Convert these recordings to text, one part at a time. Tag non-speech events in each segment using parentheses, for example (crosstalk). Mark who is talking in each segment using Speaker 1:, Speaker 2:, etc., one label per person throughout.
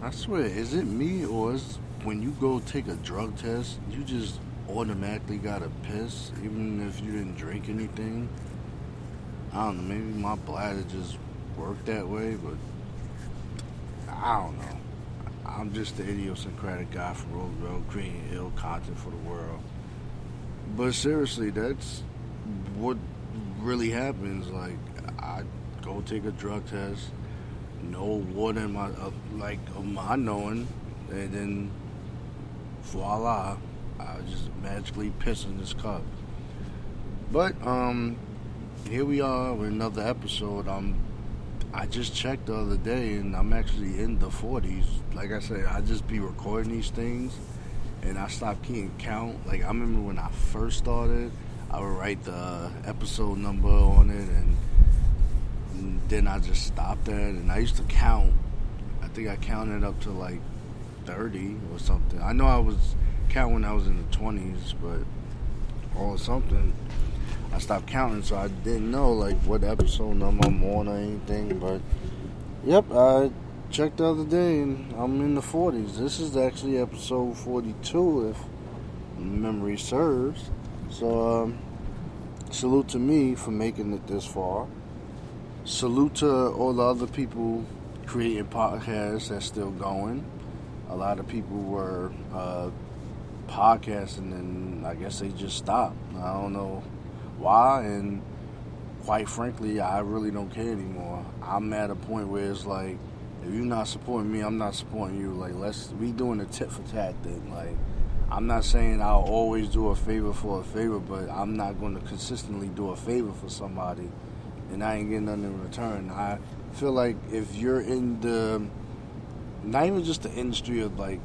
Speaker 1: I swear, is it me or is when you go take a drug test, you just automatically gotta piss, even if you didn't drink anything? I don't know. Maybe my bladder just worked that way, but I don't know. I'm just the idiosyncratic guy from Roseville creating ill content for the world. But seriously, that's what really happens. Like, I go take a drug test, no water in my, uh, like, of my knowing, and then voila, I was just magically pissing this cup. But, um, here we are with another episode. I'm I just checked the other day and I'm actually in the 40s. Like I said, I just be recording these things and I stopped keeping count. Like I remember when I first started, I would write the episode number on it and then I just stopped that and I used to count. I think I counted up to like 30 or something. I know I was counting when I was in the 20s, but or something. I stopped counting, so I didn't know like what episode number I'm on or anything. But yep, I checked the other day and I'm in the 40s. This is actually episode 42, if memory serves. So um, salute to me for making it this far. Salute to all the other people creating podcasts that's still going. A lot of people were uh, podcasting and I guess they just stopped. I don't know why, and quite frankly, I really don't care anymore. I'm at a point where it's like, if you're not supporting me, I'm not supporting you. Like, let's we doing a tit for tat thing. Like, I'm not saying I'll always do a favor for a favor, but I'm not going to consistently do a favor for somebody, and I ain't getting nothing in return. I feel like if you're in the, not even just the industry of like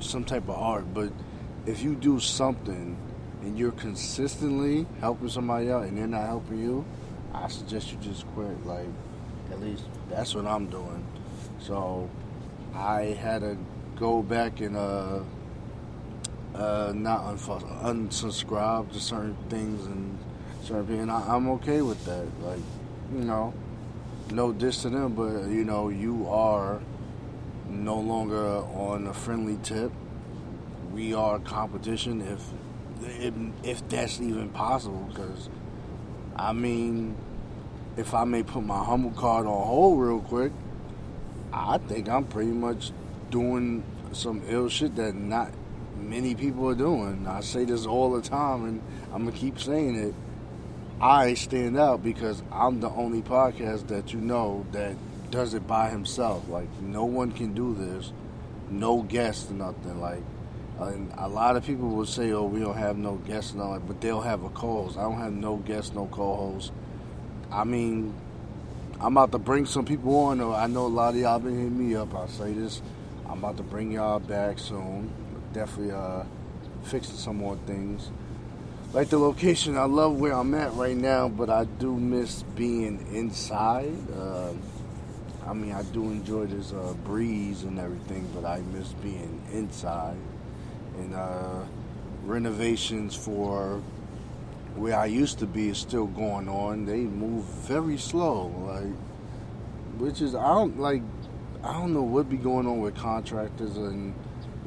Speaker 1: some type of art, but if you do something and you're consistently helping somebody out and they're not helping you, I suggest you just quit. Like, at least that's what I'm doing. So, I had to go back and uh, uh, not unsubscribe to certain things and and I, I'm okay with that. Like, you know, no diss to them, but you know, you are no longer on a friendly tip. We are competition if if, if that's even possible. Because, I mean, if I may put my humble card on hold real quick, I think I'm pretty much doing some ill shit that not many people are doing. I say this all the time, and I'm gonna keep saying it. I stand out because I'm the only podcast that you know that does it by himself. Like no one can do this, no guests, nothing. Like and a lot of people will say, "Oh, we don't have no guests and all that," but they'll have a co-host. I don't have no guests, no co-host. I mean, I'm about to bring some people on. I know a lot of y'all been hitting me up. I'll say this: I'm about to bring y'all back soon. Definitely uh, fixing some more things. Like the location, I love where I'm at right now, but I do miss being inside. Uh, I mean, I do enjoy this uh, breeze and everything, but I miss being inside and uh, renovations for where I used to be is still going on. They move very slow, like which is I don't like. I don't know what be going on with contractors and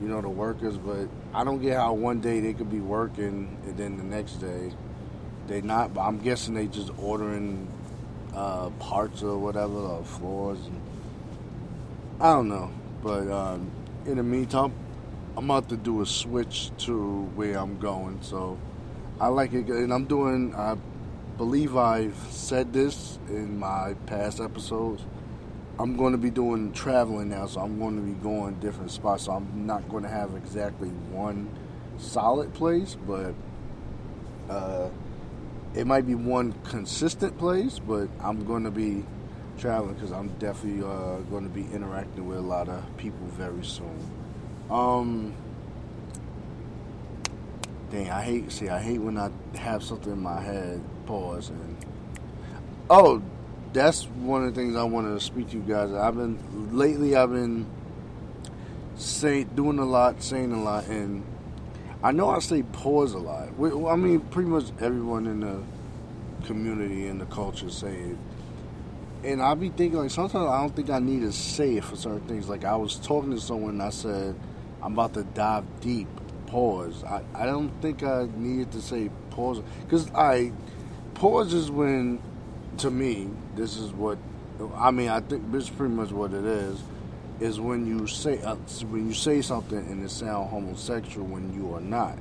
Speaker 1: you know the workers, but I don't get how one day they could be working and then the next day they not. But I'm guessing they just ordering uh, parts or whatever, or floors. And, I don't know, but um, in the meantime, I'm about to do a switch to where I'm going. So I like it, and I'm doing. I believe I've said this in my past episodes. I'm going to be doing traveling now, so I'm going to be going different spots. So I'm not going to have exactly one solid place, but uh, it might be one consistent place. But I'm going to be traveling because I'm definitely uh, going to be interacting with a lot of people very soon. Um, dang, I hate see, I hate when I have something in my head. Pause and oh, that's one of the things I wanted to speak to you guys. I've been lately. I've been saying, doing a lot, saying a lot, and I know I say pause a lot. I mean, pretty much everyone in the community and the culture say it. and I be thinking like sometimes I don't think I need to say it for certain things. Like I was talking to someone and I said I'm about to dive deep. Pause. I, I don't think I needed to say pause because I pause is when to me this is what I mean. I think this is pretty much what it is. Is when you say uh, when you say something and it sounds homosexual when you are not.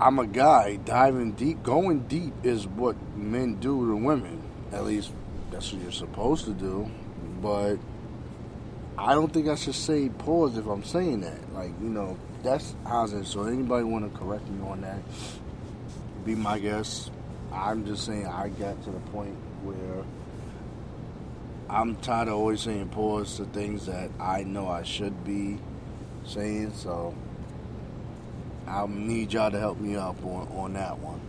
Speaker 1: I'm a guy diving deep. Going deep is what men do to women. At least that's what you're supposed to do. But I don't think I should say pause if I'm saying that. Like, you know, that's how's it. So anybody want to correct me on that? Be my guest. I'm just saying I got to the point where I'm tired of always saying pause to things that I know I should be saying. So I'll need y'all to help me up on, on that one.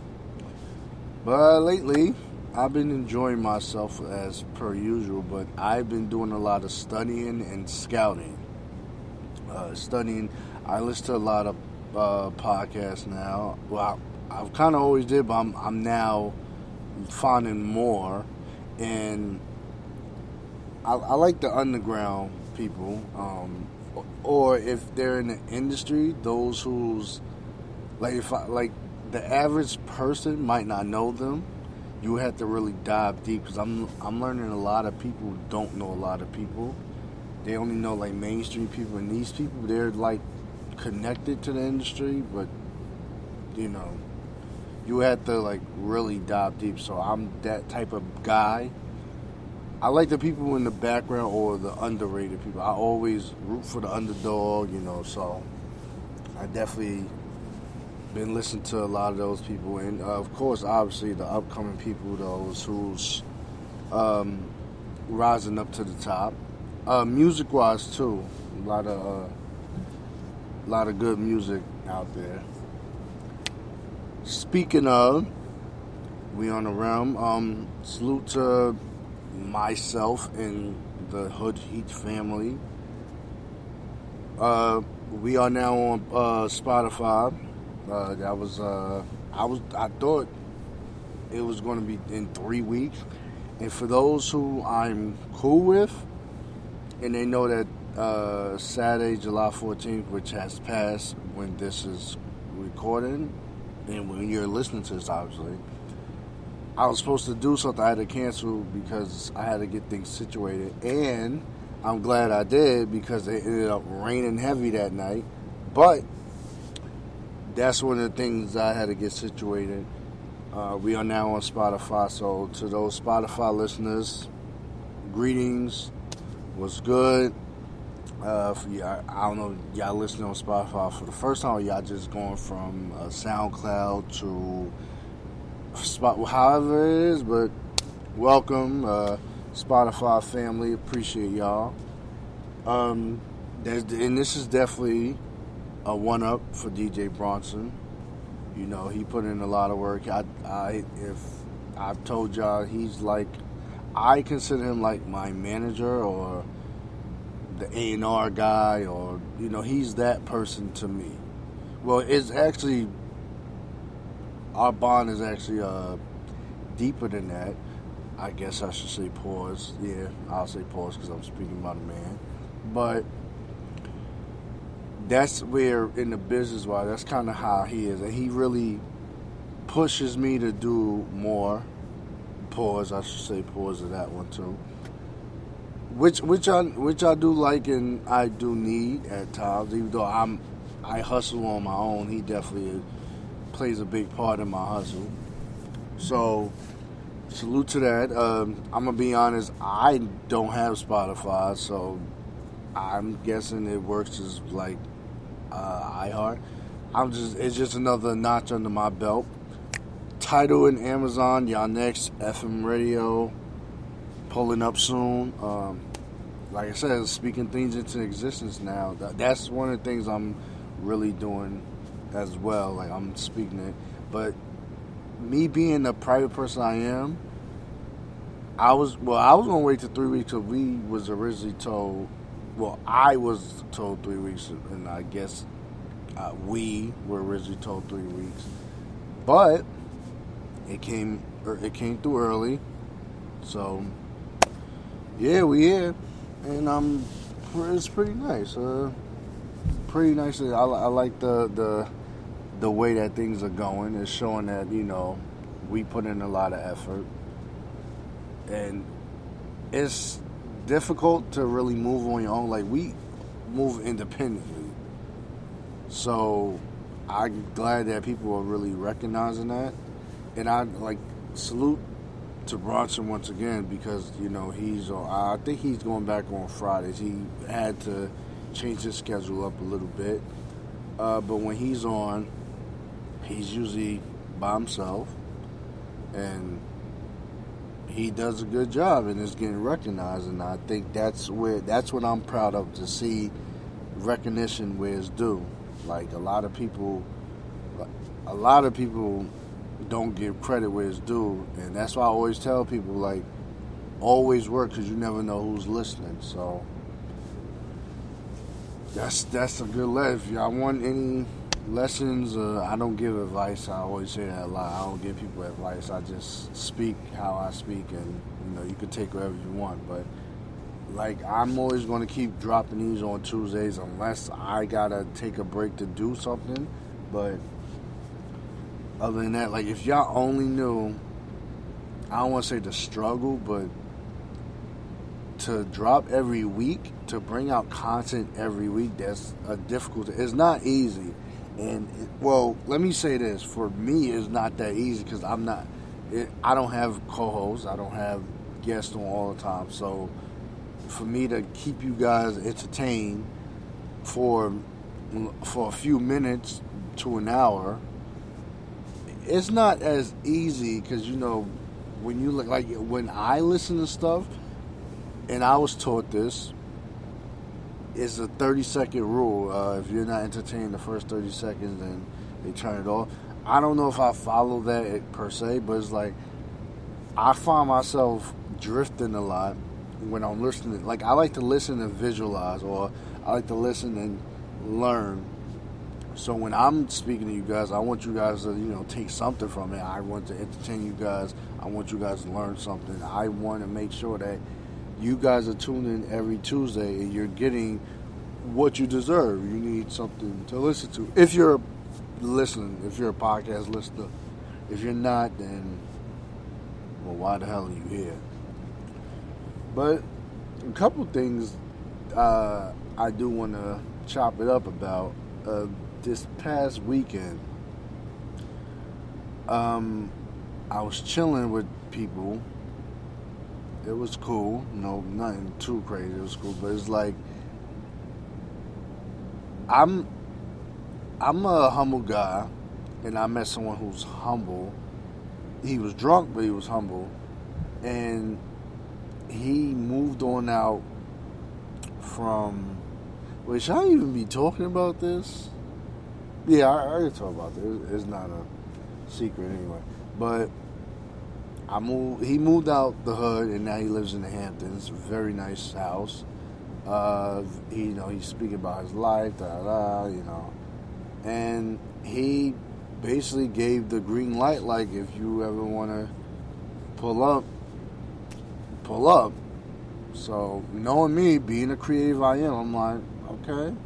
Speaker 1: But lately, I've been enjoying myself as per usual, but I've been doing a lot of studying and scouting. Uh, studying, I listen to a lot of uh, podcasts now. Well, I, have kind of always did, but I'm, I'm now finding more. And I, I like the underground people, um, or if they're in the industry, those who's like if I, like the average person might not know them. You have to really dive deep because I'm I'm learning a lot of people don't know a lot of people. They only know like mainstream people, and these people they're like connected to the industry, but you know, you have to like really dive deep. So I'm that type of guy. I like the people in the background or the underrated people. I always root for the underdog, you know. So I definitely been listening to a lot of those people, and uh, of course, obviously, the upcoming people, those who's um, rising up to the top. Uh, music wise, too, a lot of uh, a lot of good music out there. Speaking of, we on the realm. Um, salute to myself and the Hood Heat family. Uh, we are now on uh, Spotify. Uh, that was uh, I was I thought it was going to be in three weeks, and for those who I'm cool with, and they know that uh, Saturday, July 14th, which has passed when this is recording, and when you're listening to this, obviously. I was supposed to do something. I had to cancel because I had to get things situated, and I'm glad I did because it ended up raining heavy that night. But that's one of the things I had to get situated. Uh, we are now on Spotify, so to those Spotify listeners, greetings. Was good? Uh, for y'all, I don't know, y'all listening on Spotify for the first time, y'all just going from uh, SoundCloud to Spot, however it is, but welcome, uh, Spotify family. Appreciate y'all. Um, and this is definitely a one up for DJ Bronson. You know, he put in a lot of work. I, I if I've told y'all, he's like, I consider him like my manager or the A and R guy, or you know, he's that person to me. Well, it's actually our bond is actually uh, deeper than that. I guess I should say pause. Yeah, I'll say pause because I'm speaking about a man, but that's where in the business wise, that's kind of how he is, and he really pushes me to do more. Pause, I should say pause to that one too. Which which I which I do like and I do need at times, even though I'm I hustle on my own. He definitely plays a big part in my hustle. So salute to that. Um, I'm gonna be honest, I don't have Spotify, so I'm guessing it works as like uh, iHeart. I'm just it's just another notch under my belt. Tidal and Amazon, y'all next FM radio pulling up soon. Um, like I said, speaking things into existence now. That, that's one of the things I'm really doing as well. Like I'm speaking it, but me being the private person I am, I was well. I was gonna wait till three weeks. Cause we was originally told well, I was told three weeks, and I guess uh, we were originally told three weeks, but it came er, it came through early, So, yeah, we here, and um, it's pretty nice. Uh, pretty nice. I, I like the the the way that things are going. It's showing that you know we put in a lot of effort, and it's difficult to really move on your own. Like we move independently, so I'm glad that people are really recognizing that, and I like salute to Bronson once again because you know he's I think he's going back on Fridays. He had to change his schedule up a little bit, uh, but when he's on, he's usually by himself, and he does a good job and is getting recognized. And I think that's where that's what I'm proud of to see recognition where it's due. Like a lot of people, a lot of people don't give credit where it's due, and that's why I always tell people like always work because you never know who's listening. So that's that's a good lesson. If y'all want any lessons, uh, I don't give advice. I always say that a lot. I don't give people advice. I just speak how I speak, and you know you can take whatever you want. But like I'm always going to keep dropping these on Tuesdays unless I gotta take a break to do something. But other than that, like if y'all only knew, I don't want to say the struggle, but to drop every week, to bring out content every week, that's a difficult. It's not easy, and it, well, let me say this: for me, it's not that easy because I'm not. It, I don't have co-hosts. I don't have guests on all the time. So, for me to keep you guys entertained for for a few minutes to an hour it's not as easy because you know when you look like when I listen to stuff, and I was taught this is a 30 second rule. Uh, if you're not entertained the first 30 seconds, then they turn it off. I don't know if I follow that per se, but it's like I find myself drifting a lot when I'm listening. Like I like to listen and visualize, or I like to listen and learn so when I'm speaking to you guys, I want you guys to, you know, take something from it. I want to entertain you guys. I want you guys to learn something. I want to make sure that you guys are tuned in every Tuesday and you're getting what you deserve. You need something to listen to. If you're listening, if you're a podcast listener, if you're not, then well, why the hell are you here? But a couple things uh, I do want to chop it up about. Uh, this past weekend, um, I was chilling with people. It was cool, No, nothing too crazy. It was cool, but it's like I'm I'm a humble guy, and I met someone who's humble. He was drunk, but he was humble, and he moved on out from. Wait, should I even be talking about this? Yeah, I, I can talk about this. It's not a secret anyway. But I moved. He moved out the hood, and now he lives in the Hamptons. Very nice house. Uh, he, you know, he's speaking about his life, da da, you know, and he basically gave the green light. Like, if you ever want to pull up, pull up. So, knowing me, being a creative I am, I'm like, okay,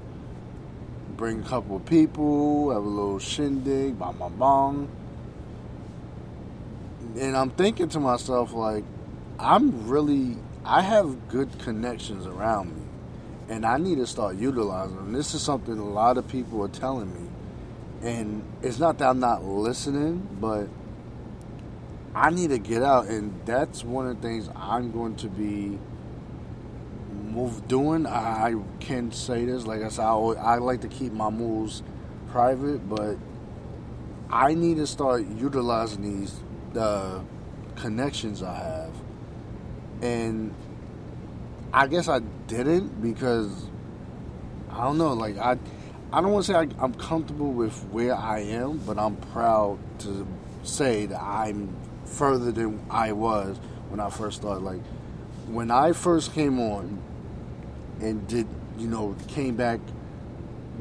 Speaker 1: bring a couple of people, have a little shindig, bang, bang, bang. And I'm thinking to myself, like, I'm really, I have good connections around me. And I need to start utilizing them. This is something a lot of people are telling me. And it's not that I'm not listening, but I need to get out. And that's one of the things I'm going to be move doing. I can say this, like I said, I, always, I like to keep my moves private, but I need to start utilizing these uh, connections I have, and I guess I didn't because I don't know. Like I, I don't want to say I, I'm comfortable with where I am, but I'm proud to say that I'm further than I was when I first started. Like when I first came on, and did you know came back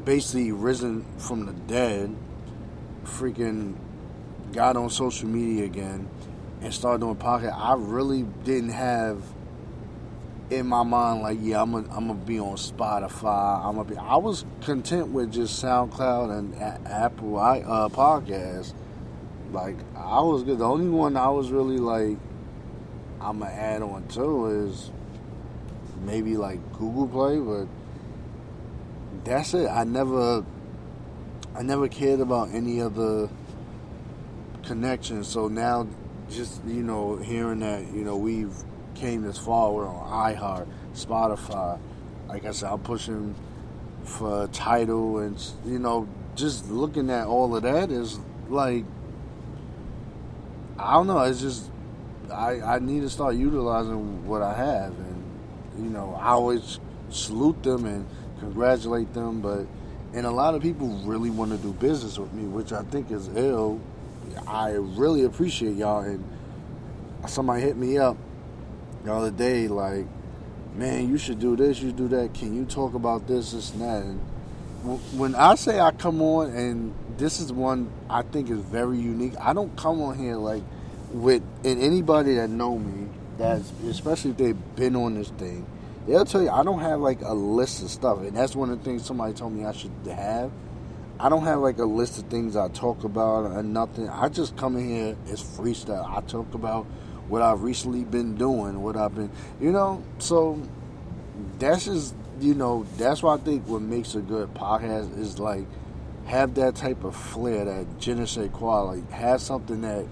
Speaker 1: basically risen from the dead freaking got on social media again and started doing podcast, I really didn't have in my mind like, yeah, I'm gonna I'm gonna be on Spotify. I'm gonna be. I was content with just SoundCloud and a- Apple I uh, podcast. Like I was good. The only one I was really like, I'm gonna add on to is maybe like Google Play, but that's it. I never, I never cared about any other connections. So now, just you know, hearing that you know we've came this far, we're on iHeart, Spotify. Like I said, I'm pushing for Tidal and you know, just looking at all of that is like, I don't know. It's just I I need to start utilizing what I have, and you know, I always salute them and congratulate them, but and a lot of people really want to do business with me, which I think is ill. I really appreciate y'all, and somebody hit me up the other day, like, man, you should do this, you do that. Can you talk about this, this, and that? And when I say I come on, and this is one I think is very unique. I don't come on here like with and anybody that know me, that's especially if they've been on this thing, they'll tell you I don't have like a list of stuff, and that's one of the things somebody told me I should have. I don't have like a list of things I talk about or nothing. I just come in here as freestyle. I talk about what I've recently been doing, what I've been, you know. So that's just, you know, that's why I think what makes a good podcast is like have that type of flair, that je like have something that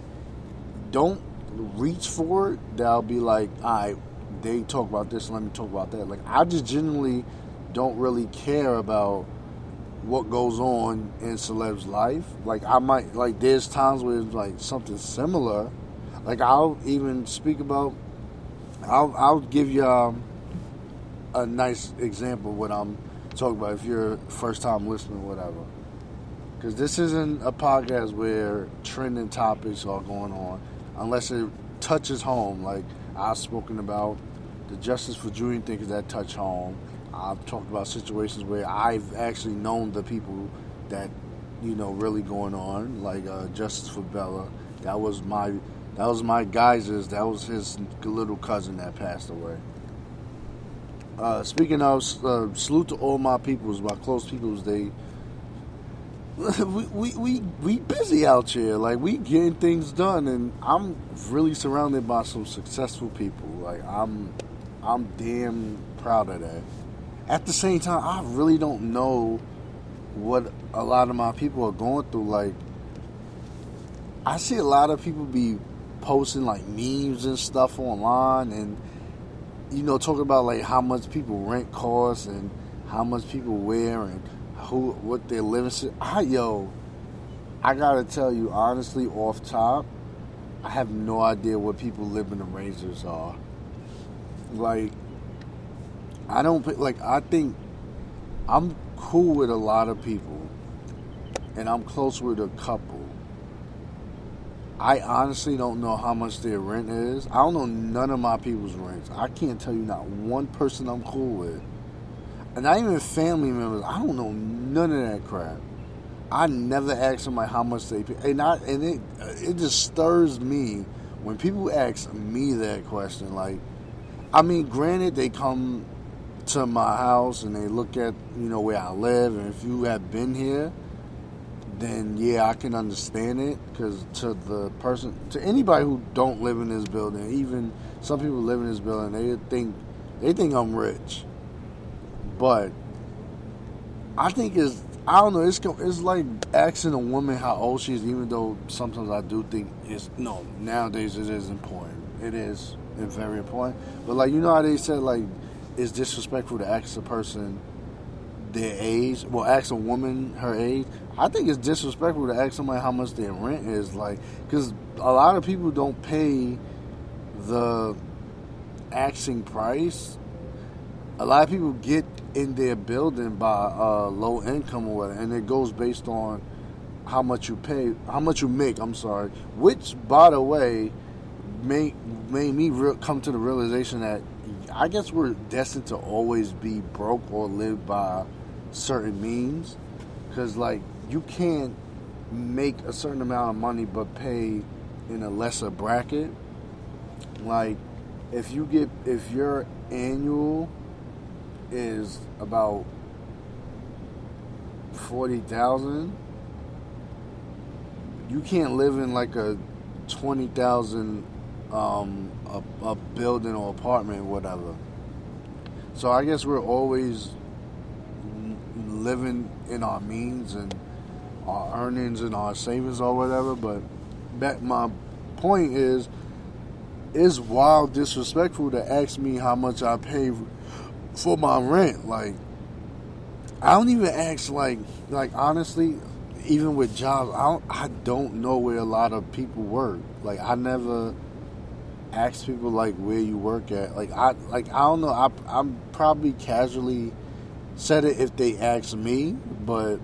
Speaker 1: don't reach for it. That'll be like, all right, they talk about this, let me talk about that. Like I just genuinely don't really care about what goes on in celeb's life. Like I might like there's times where it's like something similar. Like I'll even speak about. I'll I'll give you um, a nice example what I'm talking about. If you're first time listening, whatever. Because this isn't a podcast where trending topics are going on, unless it touches home. Like I've spoken about the justice for Julian thing, that touch home. I've talked about situations where I've actually known the people that you know really going on, like uh, Justice for Bella. That was my that was my geyser's. That was his little cousin that passed away. Uh, speaking of, uh, salute to all my peoples, my close peoples. They (laughs) we, we we we busy out here. Like we getting things done, and I'm really surrounded by some successful people. Like I'm I'm damn proud of that at the same time, I really don't know what a lot of my people are going through. Like, I see a lot of people be posting like memes and stuff online, and you know, talking about like how much people rent costs and how much people wear and who what their living. I yo, I gotta tell you honestly, off top, I have no idea what people living the arrangements are. Like I don't like. I think I'm cool with a lot of people, and I'm close with a couple. I honestly don't know how much their rent is. I don't know none of my people's rents. I can't tell you not one person I'm cool with, and not even family members. I don't know none of that crap. I never ask somebody how much they pay, and I and it uh, it just stirs me when people ask me that question. Like, I mean, granted, they come to my house and they look at you know where I live, and if you have been here, then yeah, I can understand it. Because to the person, to anybody who don't live in this building, even some people live in this building, they think they think I'm rich, but I think it's I don't know. It's it's like asking a woman how old she is, even though sometimes I do think it's no. Nowadays, it is important. It is very important. But like you know how they said like it's disrespectful to ask a person their age. Well, ask a woman her age. I think it's disrespectful to ask somebody how much their rent is. Like, because a lot of people don't pay the asking price. A lot of people get in their building by uh, low income or whatever, and it goes based on how much you pay, how much you make. I'm sorry, which, by the way, made made me re- come to the realization that I guess we're destined to always be broke or live by certain means. Because, like, you can't make a certain amount of money but pay in a lesser bracket. like if you get if your annual is about forty thousand, you can't live in like a twenty thousand um, a, a building or apartment whatever. So I guess we're always living in our means and our earnings and our savings or whatever. But that my point is, it's wild disrespectful to ask me how much I pay for my rent. Like, I don't even ask like like honestly, even with jobs, I don't I don't know where a lot of people work. Like I never ask people like where you work at. Like I like I don't know. I I'm probably casually said it if they ask me, but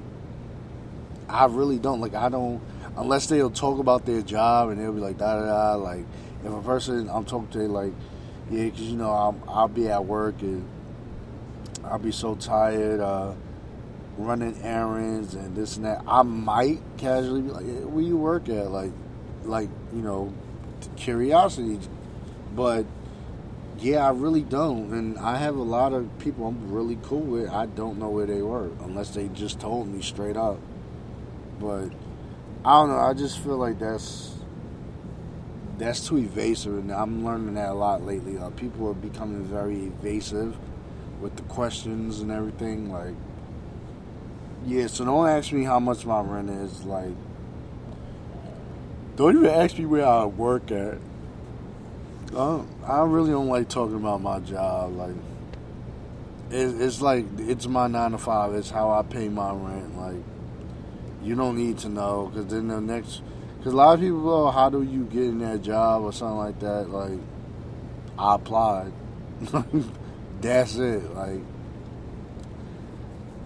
Speaker 1: I really don't. Like I don't unless they'll talk about their job and they'll be like da da da. Like if a person I'm talking to like yeah, because you know I'll I'll be at work and I'll be so tired. uh running errands and this and that. I might casually be like, hey, "Where you work at?" Like, like you know, curiosity. But yeah, I really don't, and I have a lot of people I'm really cool with. I don't know where they work unless they just told me straight up. But I don't know. I just feel like that's that's too evasive, and I'm learning that a lot lately. Uh, people are becoming very evasive with the questions and everything. Like, yeah, so don't ask me how much my rent is. Like, don't even ask me where I work at. Uh, I really don't like talking about my job. Like, it, it's like it's my nine to five. It's how I pay my rent. Like, you don't need to know because then the next, because a lot of people go, "How do you get in that job?" or something like that. Like, I applied. (laughs) That's it. Like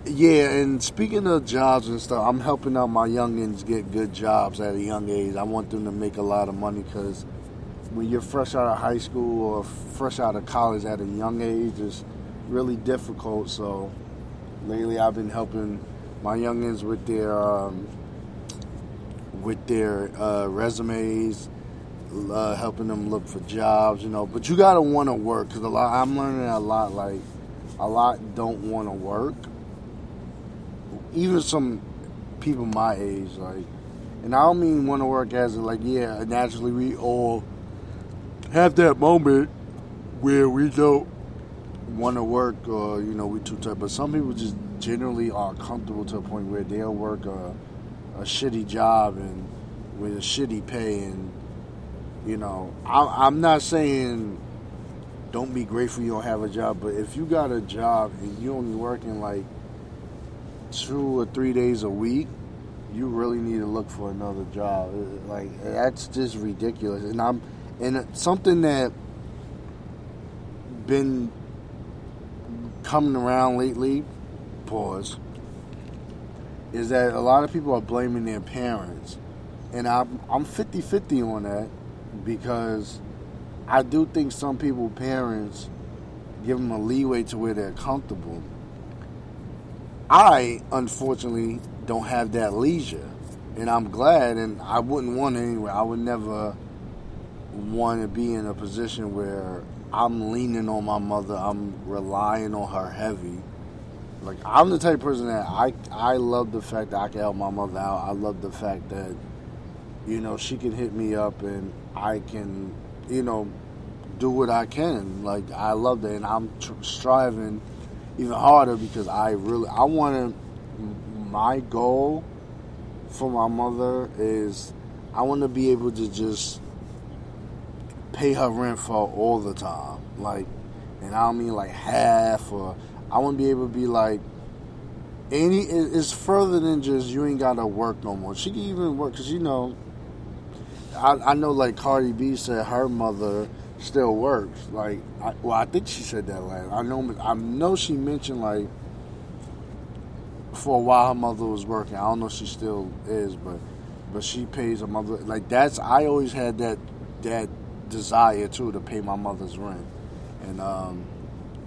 Speaker 1: yeah, and speaking of jobs and stuff, I'm helping out my youngins get good jobs at a young age. I want them to make a lot of money because when you're fresh out of high school or fresh out of college at a young age, it's really difficult. So lately, I've been helping my youngins with their um, with their uh, resumes, uh, helping them look for jobs. You know, but you gotta want to work because a lot. I'm learning a lot. Like a lot don't want to work even some people my age, like, and I don't mean want to work as like, yeah, naturally we all have that moment where we don't want to work or you know we too tired, but some people just generally are comfortable to a point where they'll work a, a shitty job and with a shitty pay and you know I, I'm not saying don't be grateful you don't have a job, but if you got a job and you only working like two or three days a week, you really need to look for another job. Uh, like that's just ridiculous. And I'm and something that been coming around lately, pause, is that a lot of people are blaming their parents. And I'm I'm 50-50 on that because I do think some people parents give them a leeway to where they're comfortable I unfortunately don't have that leisure, and I'm glad, and I wouldn't want it. I would never want to be in a position where I'm leaning on my mother. I'm relying on her heavy. Like I'm the type of person that I I love the fact that I can help my mother out. I love the fact that you know she can hit me up and I can you know do what I can. Like I love that, and I'm tr- striving even harder because I really I want to. My goal for my mother is I want to be able to just pay her rent for all the time, like, and I don't mean like half or I want to be able to be like any. It's further than just you ain't got to work no more. She can even work because you know. I, I know like Cardi B said her mother still works. Like, I, well, I think she said that last. I know, I know she mentioned like for a while her mother was working. I don't know if she still is, but but she pays her mother. Like that's I always had that that desire too to pay my mother's rent, and um,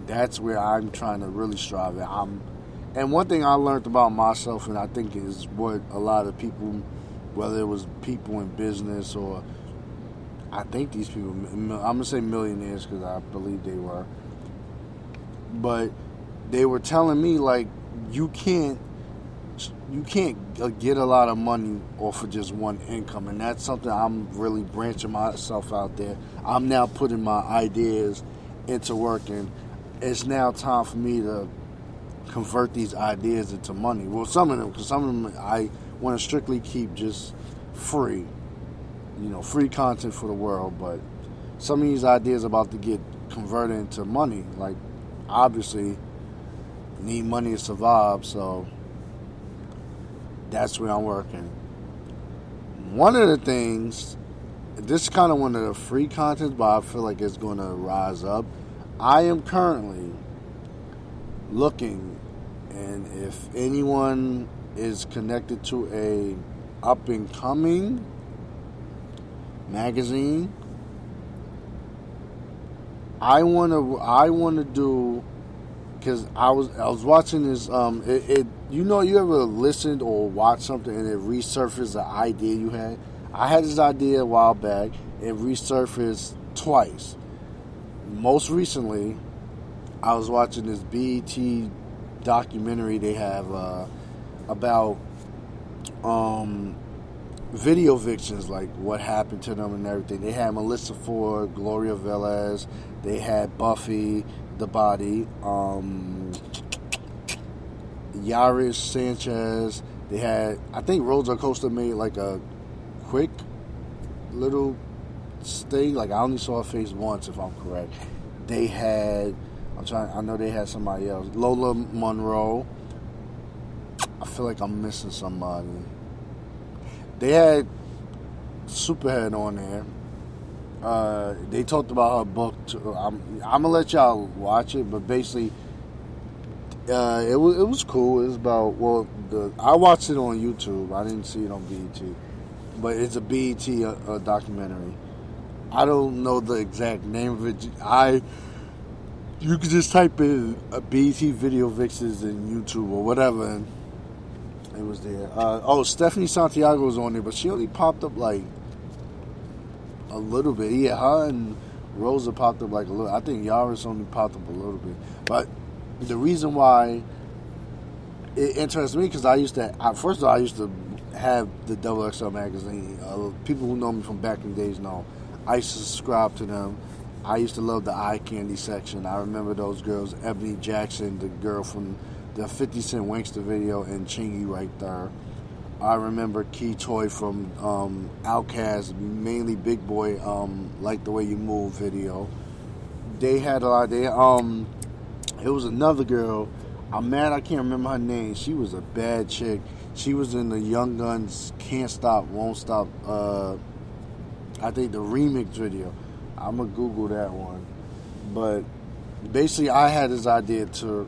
Speaker 1: that's where I'm trying to really strive at. I'm, and one thing I learned about myself, and I think is what a lot of people, whether it was people in business or I think these people. I'm gonna say millionaires because I believe they were. But they were telling me like you can't you can't uh, get a lot of money off of just one income and that's something i'm really branching myself out there i'm now putting my ideas into work and it's now time for me to convert these ideas into money well some of them because some of them i want to strictly keep just free you know free content for the world but some of these ideas about to get converted into money like obviously need money to survive so that's where I'm working. One of the things, this is kind of one of the free content, but I feel like it's going to rise up. I am currently looking, and if anyone is connected to a up and coming magazine, I want to I want to do because I was I was watching this. Um, it, it, you know you ever listened or watched something and it resurfaced an idea you had. I had this idea a while back. It resurfaced twice. Most recently, I was watching this BET documentary they have uh, about um, video vixens, like what happened to them and everything. They had Melissa Ford, Gloria Velez, they had Buffie, the body. Um, Yaris Sanchez. They had, I think Rosa Acosta made like a quick little stay. Like I only saw her face once, if I'm correct. They had, I'm trying. I know they had somebody else. Lola Monroe. I feel like I'm missing somebody. They had Superhead on there. Uh, they talked about her book. Too. I'm, I'm gonna let y'all watch it, but basically, uh, it was it was cool. It was about well, the I watched it on YouTube. I didn't see it on BET, but it's a BET uh, uh, documentary. I don't know the exact name of it. I you could just type in a BET video vixens in YouTube or whatever, and it was there. Uh, oh, Stephanie Santiago was on there, but she only popped up like a little bit. Yeah, her and Rosa popped up like a little. I think Yaris only popped up a little bit. But the reason why it interests me because I used to. First of all, I used to have the Double XL magazine. Uh, people who know me from back in the days know I used to subscribe to them. I used to love the eye candy section. I remember those girls, Ebony Jackson, the girl from the 50 Cent Wanksta video, and Chingy right there. I remember Ki Toy from um, OutKast, mainly Big Boi, um, like the way you move video. They had a lot. They um, it was another girl. I'm mad I can't remember her name. She was a bad chick. She was in the Young Gunz Can't Stop, Won't Stop. Uh, I think the remix video. I'm gonna Google that one. But basically, I had this idea to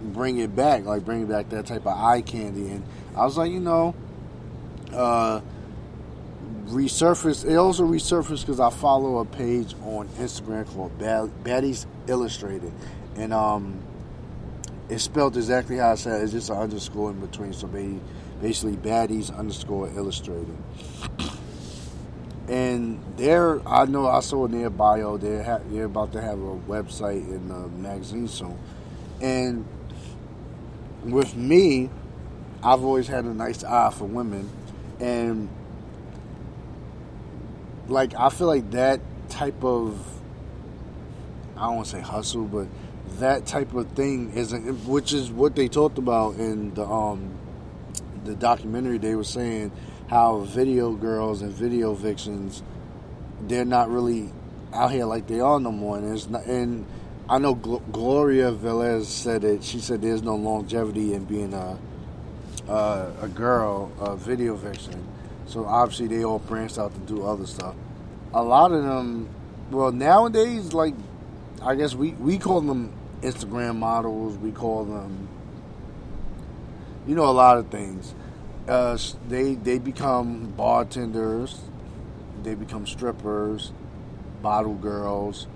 Speaker 1: bring it back, like bring back that type of eye candy and I was like, you know, uh, resurfaced. It also resurfaced because I follow a page on Instagram called Baddies Illustrated, and um, it's spelled exactly how I said. It's just an underscore in between. So basically, Baddies underscore Illustrated. And there, I know I saw in their bio they're ha- they're about to have a website in the magazine soon, and with me, I've always had a nice eye for women, and like I feel like that type of I don't want to say hustle, but that type of thing isn't, which is what they talked about in the um the documentary. They were saying how video girls and video vixens they're not really out here like they are no more, and it's not and. I know Gl- Gloria Velez said it. She said there's no longevity in being a uh, a girl, a video vixen. So obviously they all branched out to do other stuff. A lot of them, well, nowadays, like I guess we we call them Instagram models. We call them, you know, a lot of things. Uh, they they become bartenders. They become strippers, bottle girls.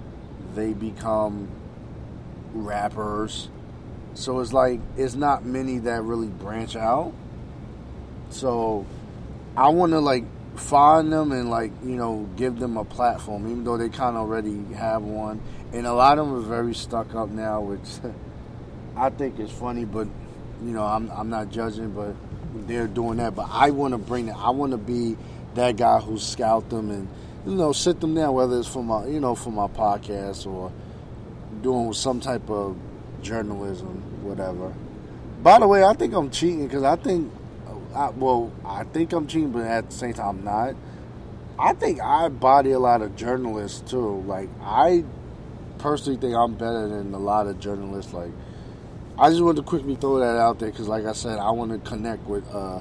Speaker 1: They become rappers so it's like it's not many that really branch out. So I want to like find them and like you know give them a platform, even though they kind of already have one. And a lot of them are very stuck up now, which (laughs) I think is funny. But you know, I'm I'm not judging, but they're doing that. But I want to bring it. I want to be that guy who scout them and you know sit them down, whether it's for my you know for my podcast or doing some type of journalism, whatever. By the way, I think I'm cheating because I think, I, well, I think I'm cheating, but at the same time, I'm not. I think I body a lot of journalists too. Like I personally think I'm better than a lot of journalists. Like I just wanted to quickly throw that out there because, like I said, I want to connect with uh,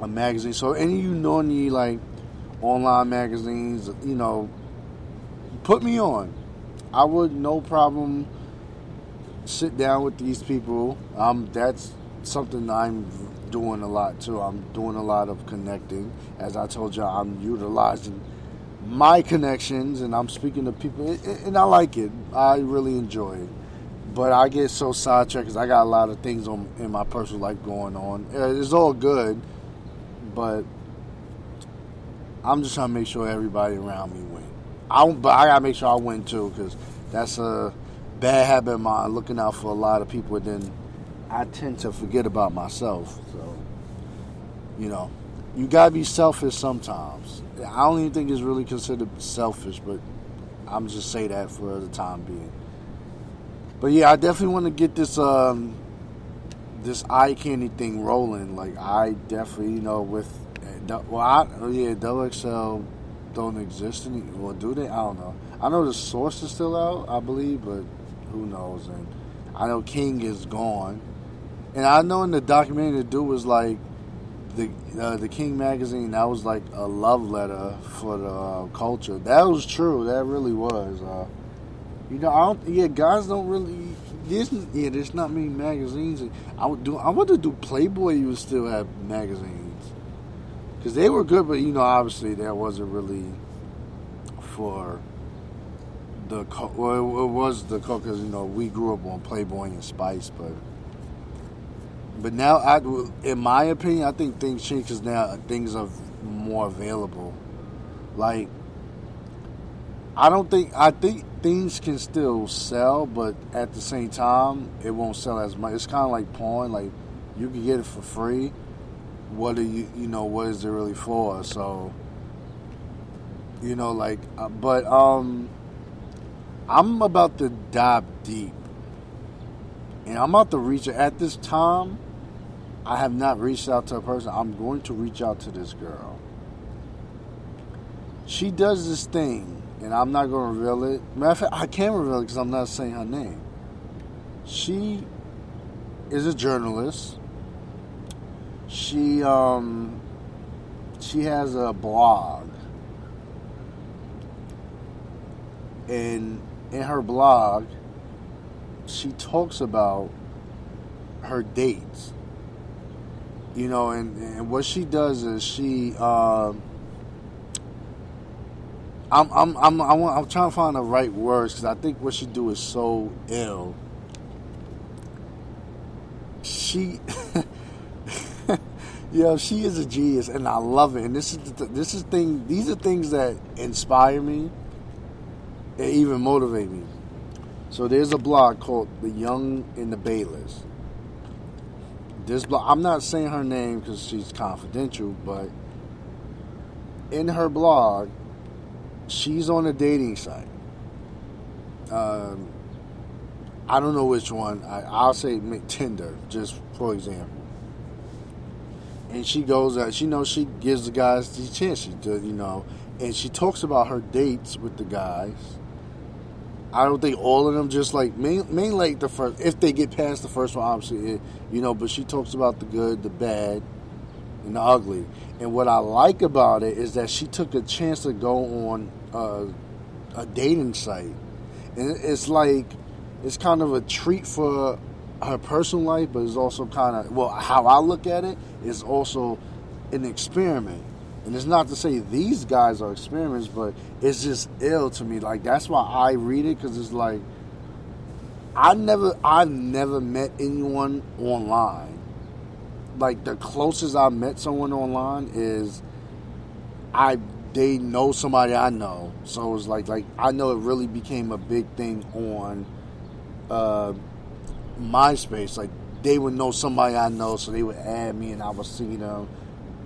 Speaker 1: a magazine. So any of you know any like online magazines, you know, put me on. I would no problem sit down with these people. Um, that's something I'm doing a lot too. I'm doing a lot of connecting. As I told you, I'm utilizing my connections and I'm speaking to people, and I like it. I really enjoy it. But I get so sidetracked because I got a lot of things on, in my personal life going on. It's all good, but I'm just trying to make sure everybody around me win. I, but I gotta make sure I win too because that's a bad habit of mine, looking out for a lot of people, then I tend to forget about myself. So, you know, you gotta be selfish sometimes. I don't even think it's really considered selfish, but I'm just say that for the time being. But yeah, I definitely want to get this um, this eye candy thing rolling. Like I definitely, you know, with well, I, oh yeah, double XL don't exist anymore. Well, do they? I don't know. I know the source is still out, I believe, but who knows? And I know King is gone, and I know in the documentary the dude was like the uh, the King magazine. That was like a love letter for the uh, culture. That was true. That really was. Uh, you know, I don't. Yeah, guys don't really. There's yeah, there's not many magazines. I would do. I to do Playboy. You would still have magazines because they were good, but you know, obviously that wasn't really for the well, it was the because you know we grew up on Playboy and Spice, but but now I, in my opinion, I think things change because now things are more available. Like I don't think I think things can still sell, but at the same time, it won't sell as much. It's kind of like porn. Like you can get it for free. What do you? You know, what is it really for? So you know, like, uh, but um I'm about to dive deep. And I'm about to reach at this time. I have not reached out to a person. I'm going to reach out to this girl. She does this thing, and I'm not going to reveal it. Matter of fact, I can't reveal it because I'm not saying her name. She is a journalist. She um she has a blog, and in her blog, she talks about her dates. You know, and, and what she does is she. Uh, I'm I'm I'm I want, I'm trying to find the right words because I think what she do is so ill. She, (laughs) know, she is a genius, and I love it. And this is the, this is thing. These are things that inspire me it even motivate me. So there's a blog called The Young and the Bayless. This blog, I'm not saying her name because she's confidential, but in her blog, she's on a dating site. Um, I don't know which one. I, will say Tinder, just for example. And she goes out. She knows she gives the guys the chance. You know, and she talks about her dates with the guys I don't think all of them just like main, main like the first if they get past the first one obviously it, you know but she talks about the good the bad and the ugly. And what I like about it is that she took a chance to go on uh, a dating site. And it's like it's kind of a treat for her personal life but it's also kind of well how I look at it is also an experiment and it's not to say these guys are experiments, but it's just ill to me. Like that's why I read it because it's like I never, I've never met anyone online. Like the closest I met someone online is I they know somebody I know, so it was like like I know it really became a big thing on uh, MySpace. Like they would know somebody I know, so they would add me, and I would see them,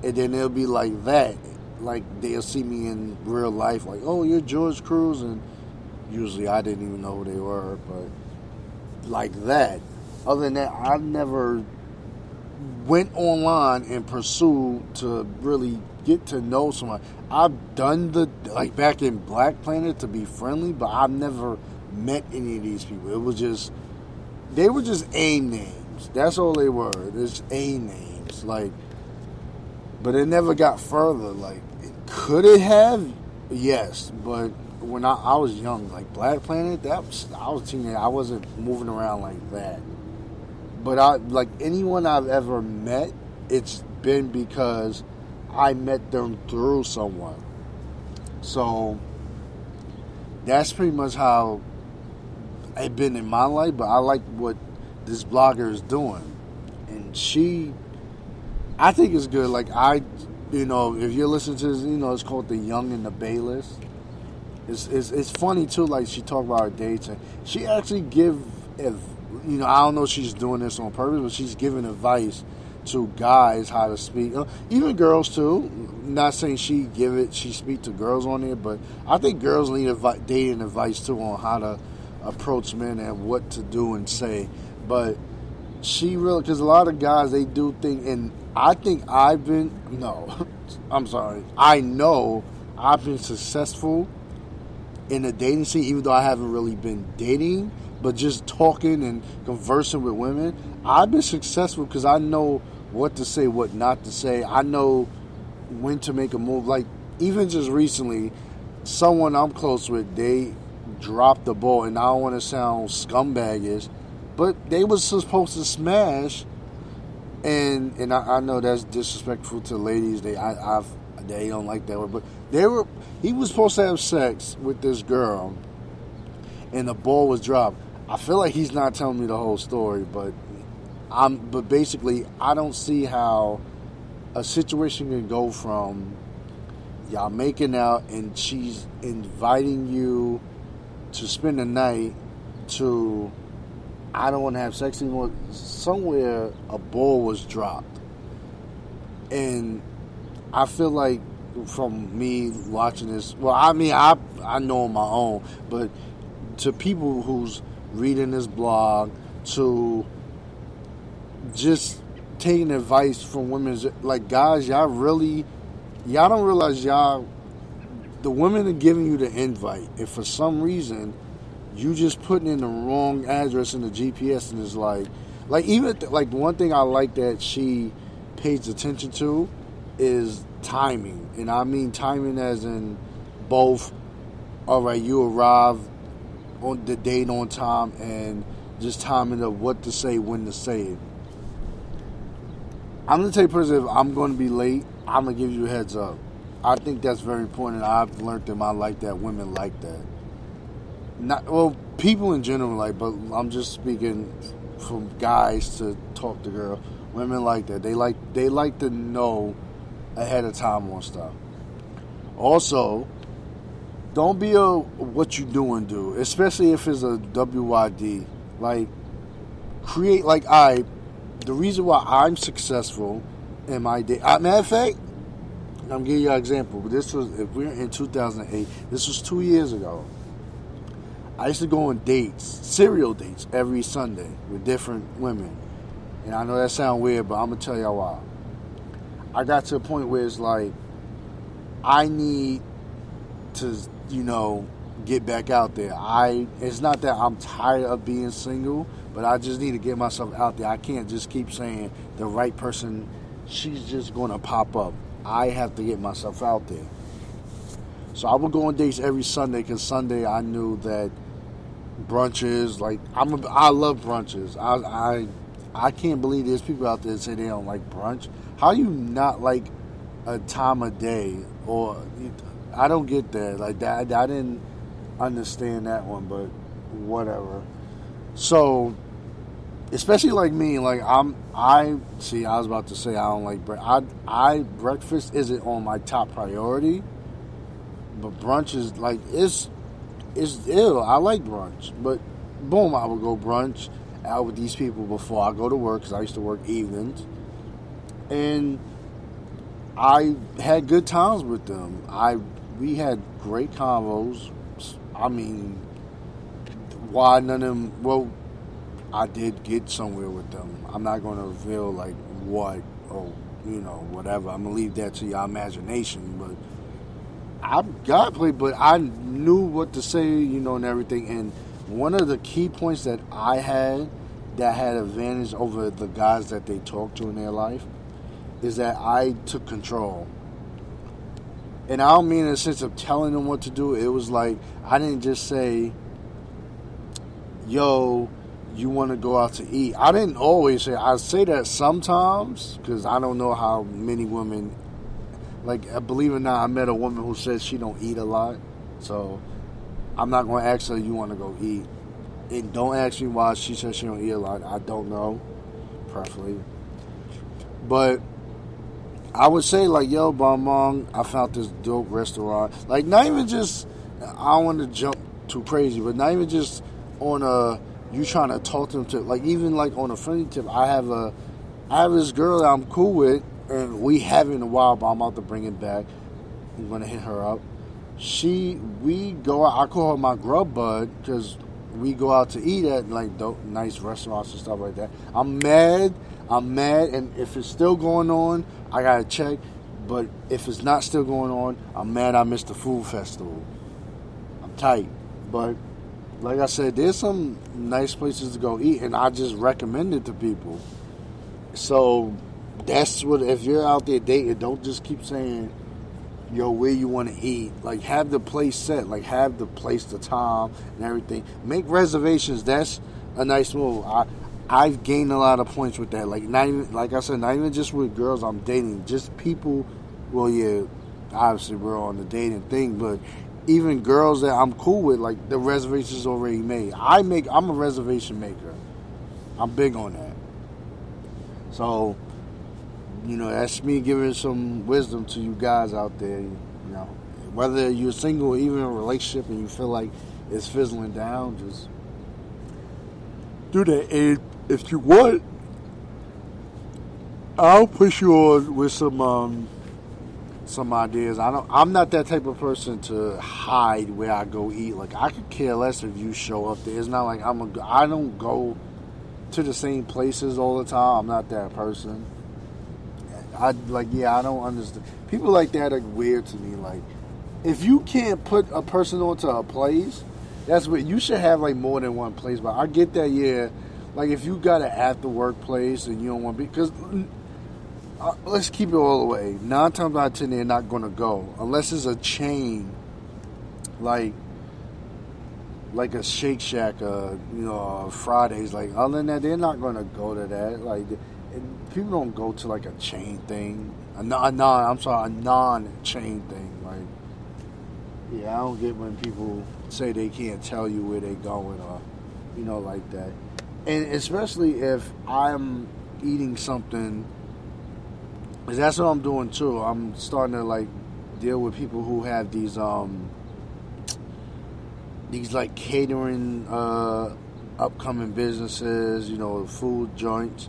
Speaker 1: and then it'll be like that. Like they'll see me in real life, like oh you're George Cruz, and usually I didn't even know who they were, but like that. Other than that, I never went online and pursued to really get to know someone. I've done the like back in Black Planet to be friendly, but I've never met any of these people. It was just they were just AIM names. That's all they were. Just AIM names. Like, but it never got further. Like, could it have? Yes, but when I, I was young, like Black Planet, that was I was a teenager. I wasn't moving around like that. But I like anyone I've ever met, it's been because I met them through someone. So that's pretty much how it's been in my life. But I like what this blogger is doing, and she, I think it's good. Like I, you know, if you're listening to this, you know, it's called the Young and the Bayless. It's, it's, it's funny too. Like she talked about her dates, and she actually give, if you know, I don't know, she's doing this on purpose, but she's giving advice to guys how to speak, uh, even girls too. Not saying she give it, she speak to girls on it, but I think girls need advi- dating advice too on how to approach men and what to do and say. But she really, because a lot of guys they do think, and I think I've been no, (laughs) I'm sorry, I know I've been successful in the dating scene, even though I haven't really been dating, but just talking and conversing with women. I've been successful because I know what to say, what not to say. I know when to make a move. Like even just recently, someone I'm close with, they dropped the ball, and I don't want to sound scumbagish, but they was supposed to smash, and and I, I know that's disrespectful to ladies. They I, I've they don't like that word, but they were. He was supposed to have sex with this girl, and the ball was dropped. I feel like he's not telling me the whole story, but I'm but basically I don't see how a situation can go from y'all making out and she's inviting you to spend the night to I don't want to have sex anymore. Somewhere a ball was dropped. And I feel like from me watching this, well, I mean, I I know on my own, but to people who's reading this blog, to just taking advice from women. Like guys, y'all really, y'all don't realize y'all, the women are giving you the invite, and for some reason, you just putting in the wrong address in the GPS, and it's like, like even like one thing I like that she pays attention to is timing, and I mean timing as in both. All right, you arrive on the date on time, and just timing of what to say, when to say it I'm gonna tell you personally, if I'm gonna be late, I'm gonna give you a heads up. I think that's very important. I've learned in my life that women like that. Not well, people in general like, but I'm just speaking from guys to talk to girls. Women like that. They like they like to know ahead of time on stuff. Also, don't be a what you doing do, especially if it's a WYD. Like create like I the reason why I'm successful in my day. Uh, matter of fact, I'm giving you an example. This was if we're in 2008. This was two years ago. I used to go on dates, serial dates, every Sunday with different women. And I know that sounds weird, but I'm gonna tell y'all why. I got to a point where it's like I need to, you know, get back out there. I it's not that I'm tired of being single, but I just need to get myself out there. I can't just keep saying the right person, she's just going to pop up. I have to get myself out there. So I would go on dates every Sunday because Sunday I knew that brunches, like I'm, a, I love brunches. I, I, I can't believe there's people out there that say they don't like brunch. How you not like a time of day or I don't get that. Like that, I didn't understand that one, but whatever. So especially like me, like I'm, I see. I was about to say I don't like bread. I, I breakfast isn't on my top priority, but brunch is like it's, it's ill. I like brunch, but boom, I would go brunch out with these people before I go to work because I used to work evenings, and I had good times with them. I we had great convos. I mean, why none of them? Well, I did get somewhere with them. I'm not going to reveal like what or you know whatever. I'm gonna leave that to your imagination. But I got played, but I knew what to say, you know, and everything. And one of the key points that I had that had advantage over the guys that they talked to in their life is that I took control. And I don't mean in the sense of telling them what to do. It was like I didn't just say, "Yo, you want to go out to eat." I didn't always say. I say that sometimes because I don't know how many women. Like, uh, believe it or not, I met a woman who says she don't eat a lot, so I'm not going to ask her. You want to go eat? And don't ask me why she says she don't eat a lot. I don't know, preferably. But I would say like, yo, Bonbon, I found this dope restaurant. Like, not even just. I don't want to jump too crazy, but not even just on a you trying to talk to them to like even like on a friendly tip. I have a I have this girl that I'm cool with, and we haven't a while, but I'm about to bring it back. I'm gonna hit her up. She we go out. I call her my grub bud because we go out to eat at like dope, nice restaurants and stuff like that. I'm mad. I'm mad, and if it's still going on, I gotta check. But if it's not still going on, I'm mad I missed the food festival. I'm tight. But like I said, there's some nice places to go eat, and I just recommend it to people. So that's what if you're out there dating, don't just keep saying, "Yo, where you want to eat?" Like have the place set, like have the place, the time, and everything. Make reservations. That's a nice move. I I've gained a lot of points with that. Like not even like I said, not even just with girls I'm dating, just people. Well, yeah, obviously we're on the dating thing, but even girls that I'm cool with, like the reservations already made. I make. I'm a reservation maker. I'm big on that. So, you know, that's me giving some wisdom to you guys out there. You know, whether you're single or even in a relationship and you feel like it's fizzling down, just do that. And if you want, I'll push you on with some um, some ideas. I don't. I'm not that type of person to hide where I go eat. Like I could care less if you show up there. It's not like I'm a. I don't go to the same places all the time. I'm not that person. I like. Yeah, I don't understand. People like that are weird to me. Like, if you can't put a person onto a place, that's what you should have. Like more than one place. But I get that. Yeah like if you got an after work place and you don't want to be because uh, let's keep it all the way. Nine times out of ten, they're not going to go unless it's a chain, like like a Shake Shack, uh, you know, uh, Fridays. Like other than that, they're not going to go to that. Like people don't go to like a chain thing, a non, a non I'm sorry, a non-chain thing. Like yeah, I don't get when people say they can't tell you where they're going or you know like that and especially if I'm eating something, because that's what I'm doing too. I'm starting to like deal with people who have these um these like catering uh upcoming businesses, you know, food joints.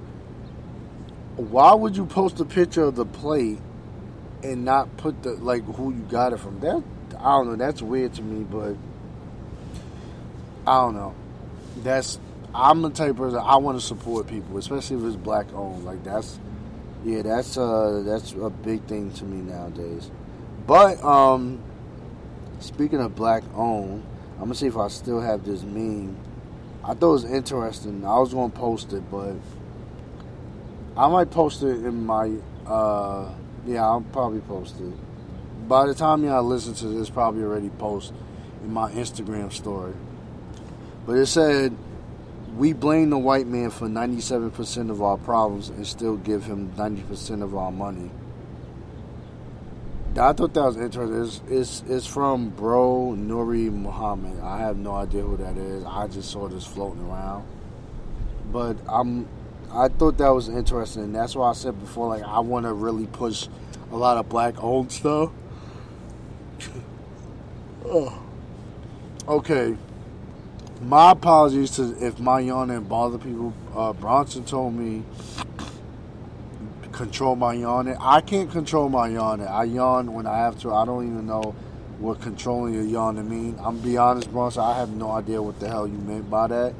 Speaker 1: Why would you post a picture of the plate and not put the like who you got it from? That I don't know. That's weird to me, but I don't know. That's I'm the type of person I want to support people, especially if it's black owned. Like that's yeah, that's uh that's a big thing to me nowadays. But um speaking of black owned, I'm gonna see if I still have this meme. I thought it was interesting. I was gonna post it, but I might post it in my uh yeah, I'll probably post it. By the time y'all listen to this, probably already post in my Instagram story. But it said we blame the white man for 97% of our problems and still give him 90% of our money. I thought that was interesting. It's, it's, it's from Bro Nuri Muhammad. I have no idea who that is. I just saw this floating around. but I'm I thought that was interesting. That's why I said before, like I want to really push a lot of black owned stuff. (laughs) oh. Okay. My apologies to if my yawning bother people. Uh, Bronson told me control my yawning. I can't control my yawning. I yawn when I have to. I don't even know what controlling your yawning mean. I'm be honest, Bronson. I have no idea what the hell you meant by that.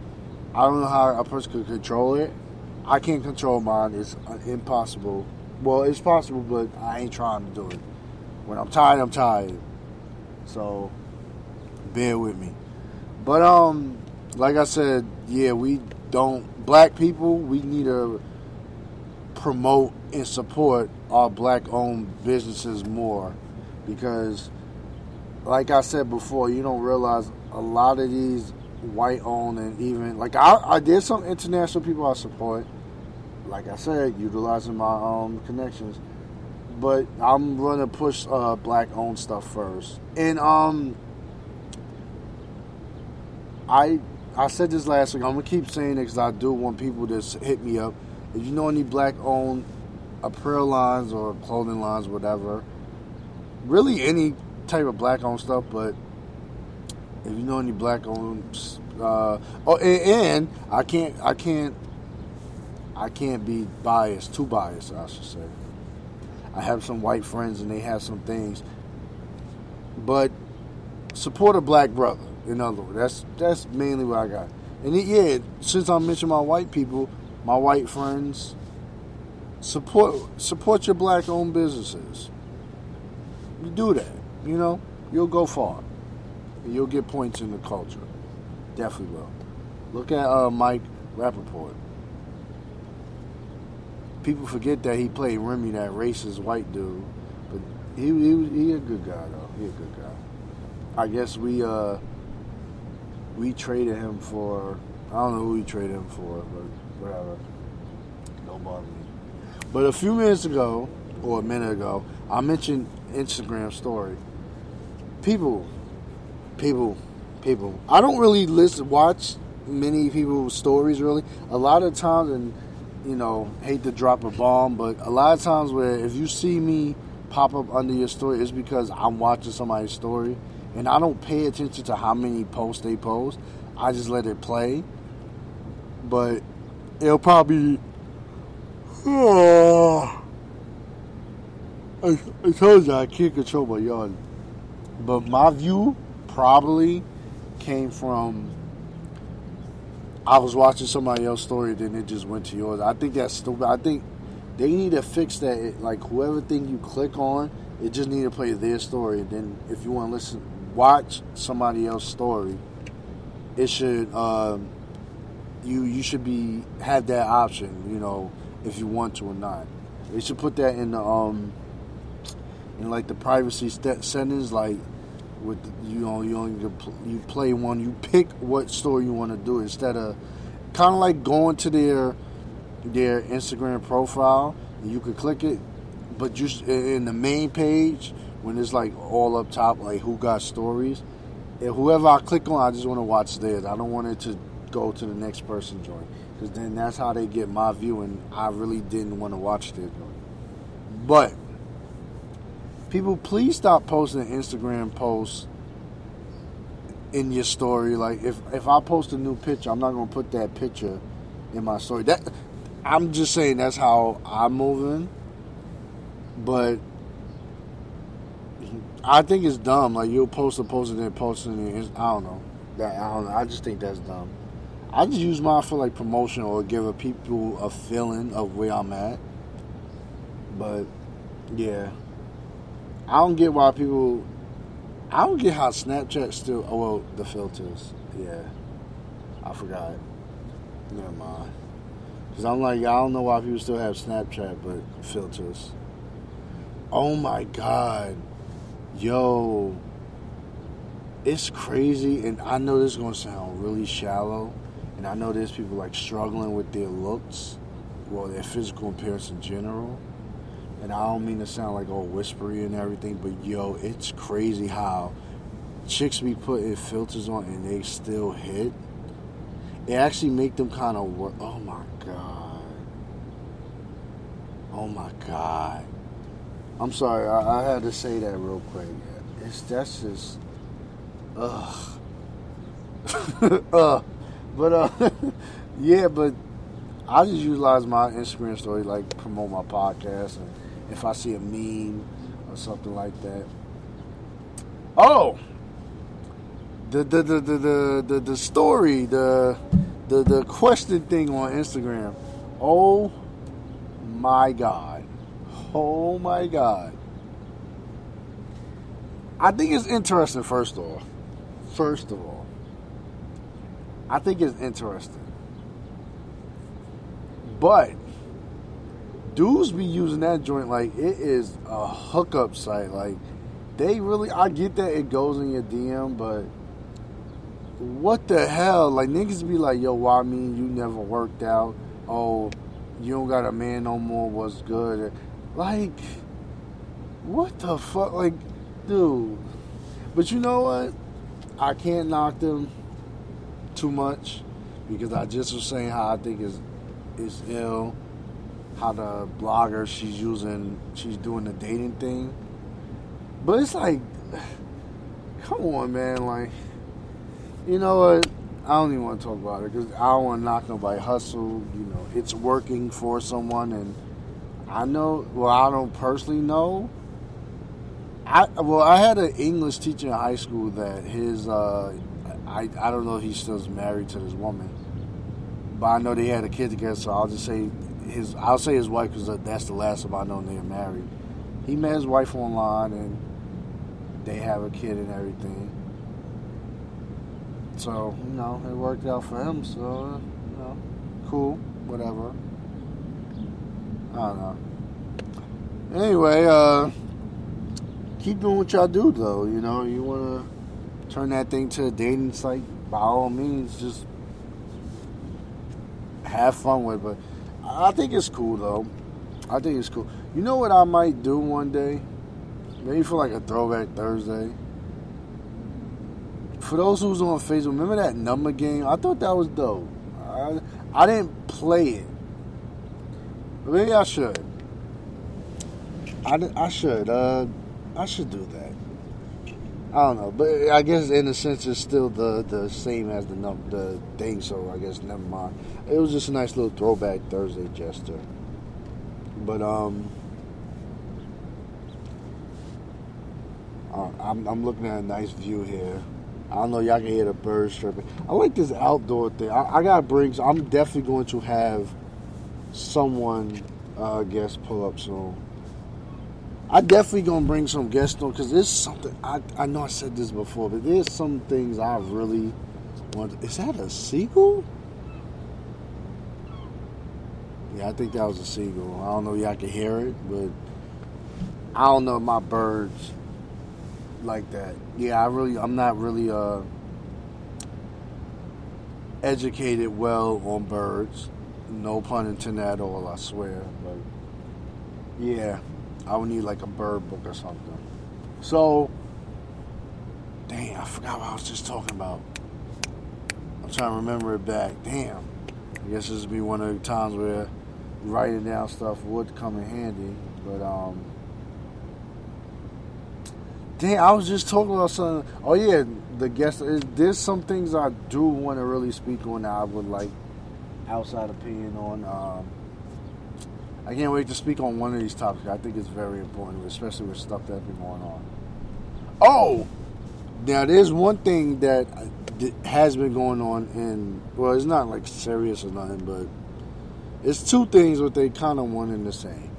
Speaker 1: I don't know how a person could control it. I can't control mine. It's uh, impossible. Well, it's possible, but I ain't trying to do it. When I'm tired, I'm tired. So bear with me. But um, like I said, yeah, we don't black people. We need to promote and support our black-owned businesses more because, like I said before, you don't realize a lot of these white-owned and even like I, I did some international people I support. Like I said, utilizing my um connections, but I'm gonna push uh, black-owned stuff first. And um, I I said this last week. I'm gonna keep saying it because I do want people to hit me up. If you know any black-owned apparel lines or clothing lines, whatever, really any type of black-owned stuff. But if you know any black-owned, uh, oh, and, and I can't, I can't, I can't be biased, too biased, I should say. I have some white friends and they have some things, but support a black brother. In other words, that's that's mainly what I got. And it, yeah, since I mentioned my white people, my white friends, support support your black owned businesses. You do that, you know, you'll go far. You'll get points in the culture. Definitely will. Look at uh, Mike Rapaport. People forget that he played Remy, that racist white dude, but he he, he a good guy though. He a good guy. I guess we uh we traded him for I don't know who we traded him for, but whatever. Don't bother me. But a few minutes ago, or a minute ago, I mentioned Instagram story. People, people, people. I don't really listen, watch many people's stories. Really, a lot of times, and you know, hate to drop a bomb, but a lot of times where if you see me pop up under your story, it's because I'm watching somebody's story, and I don't pay attention to how many posts they post. I just let it play. But it'll probably Oh, (sighs) I, I told you I can't control my yawn. But my view probably came from I was watching somebody else's story, then it just went to yours. I think that's stupid. I think they need to fix that. Like whoever thing you click on, it just need to play their story. And then if you want to listen, watch somebody else's story. It should um, you you should be have that option. You know if you want to or not. They should put that in the um in like the privacy st- settings, like with you know you only you play one, you pick what story you want to do instead of kind of like going to their their Instagram profile. And you could click it, but just in the main page when it's like all up top, like who got stories. And whoever I click on, I just want to watch theirs. I don't want it to go to the next person joint because then that's how they get my view, and I really didn't want to watch it. But people, please stop posting Instagram posts in your story. Like if if I post a new picture, I'm not gonna put that picture in my story. That I'm just saying that's how I'm moving. But I think it's dumb. Like you'll post a post and then post it. I don't know. That I don't know. I just think that's dumb. I just use mine for like promotion or give people a feeling of where I'm at. But yeah, I don't get why people. I don't get how Snapchat still. Oh well, the filters. Yeah, I forgot. Never mind. Cause I'm like, I don't know why people still have Snapchat, but filters. Oh my god, yo, it's crazy, and I know this is gonna sound really shallow and I know there's people like struggling with their looks, well, their physical appearance in general. And I don't mean to sound like all whispery and everything, but yo, it's crazy how chicks be putting filters on and they still hit. it actually make them kind of work. Oh my god. Oh my god. I'm sorry, I, I had to say that real quick. It's that's just, ugh. (laughs) uh, but uh, (laughs) yeah, but I just utilize my Instagram story like promote my podcast, and if I see a meme or something like that. Oh, the the the the the, the, story, the the the question thing on Instagram. Oh my god. Oh my god. I think it's interesting first of all. First of all. I think it's interesting. But dudes be using that joint like it is a hookup site. Like they really I get that it goes in your DM, but what the hell? Like niggas be like, yo, why me? You never worked out. Oh, you don't got a man no more. What's good? Like, what the fuck? Like, dude. But you know what? I can't knock them too much because I just was saying how I think is is ill. How the blogger she's using, she's doing the dating thing. But it's like, (sighs) come on, man. Like, you know what? I don't even want to talk about it because I don't want to knock nobody hustle. You know, it's working for someone, and I know. Well, I don't personally know. I well, I had an English teacher in high school that his. Uh, I I don't know if he still's married to this woman, but I know they had a kid together. So I'll just say his. I'll say his wife because that's the last of I know they're married. He met his wife online, and they have a kid and everything. So, you know, it worked out for him. So, you know, cool, whatever. I don't know. Anyway, uh, keep doing what y'all do, though. You know, you want to turn that thing to a dating site, by all means, just have fun with it. But I think it's cool, though. I think it's cool. You know what I might do one day? Maybe for like a throwback Thursday for those who's on Facebook, remember that number game? I thought that was dope. I, I didn't play it. Maybe I should. I, I should. Uh, I should do that. I don't know, but I guess in a sense it's still the, the same as the num- the thing. So I guess never mind. It was just a nice little throwback Thursday gesture. But um, uh, I'm I'm looking at a nice view here. I don't know, y'all can hear the birds chirping. I like this outdoor thing. I, I got brings. I'm definitely going to have someone uh, guest pull up soon. I definitely gonna bring some guests on because there's something. I I know I said this before, but there's some things I really want. Is that a seagull? Yeah, I think that was a seagull. I don't know y'all can hear it, but I don't know my birds like that. Yeah, I really, I'm not really uh, educated well on birds. No pun intended at all, I swear. But yeah, I would need like a bird book or something. So, dang, I forgot what I was just talking about. I'm trying to remember it back. Damn. I guess this would be one of the times where writing down stuff would come in handy. But um, Damn, I was just talking about something. Oh yeah, the guest. Is there's some things I do want to really speak on. That I would like outside opinion on. Um, I can't wait to speak on one of these topics. I think it's very important, especially with stuff that's been going on. Oh, now there's one thing that uh, has been going on, and well, it's not like serious or nothing, but it's two things what they kind of one and the same.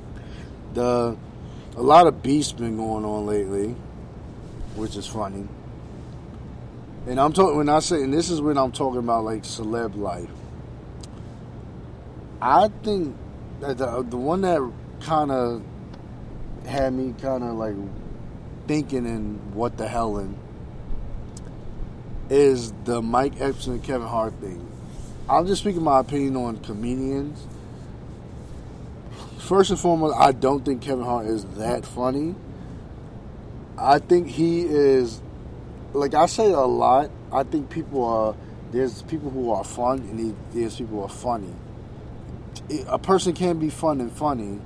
Speaker 1: The a lot of beefs been going on lately which is funny. And I'm talking when I say, and this is when I'm talking about like celeb life. I think the the one that kind of had me kind of like thinking and what the hell in is the Mike Epps and Kevin Hart thing. I'm just speaking my opinion on comedians. First and foremost, I don't think Kevin Hart is that funny. I think he is, like I say a lot, I think people are
Speaker 2: There's people who are fun, and there's people who are funny. A person can be fun and funny,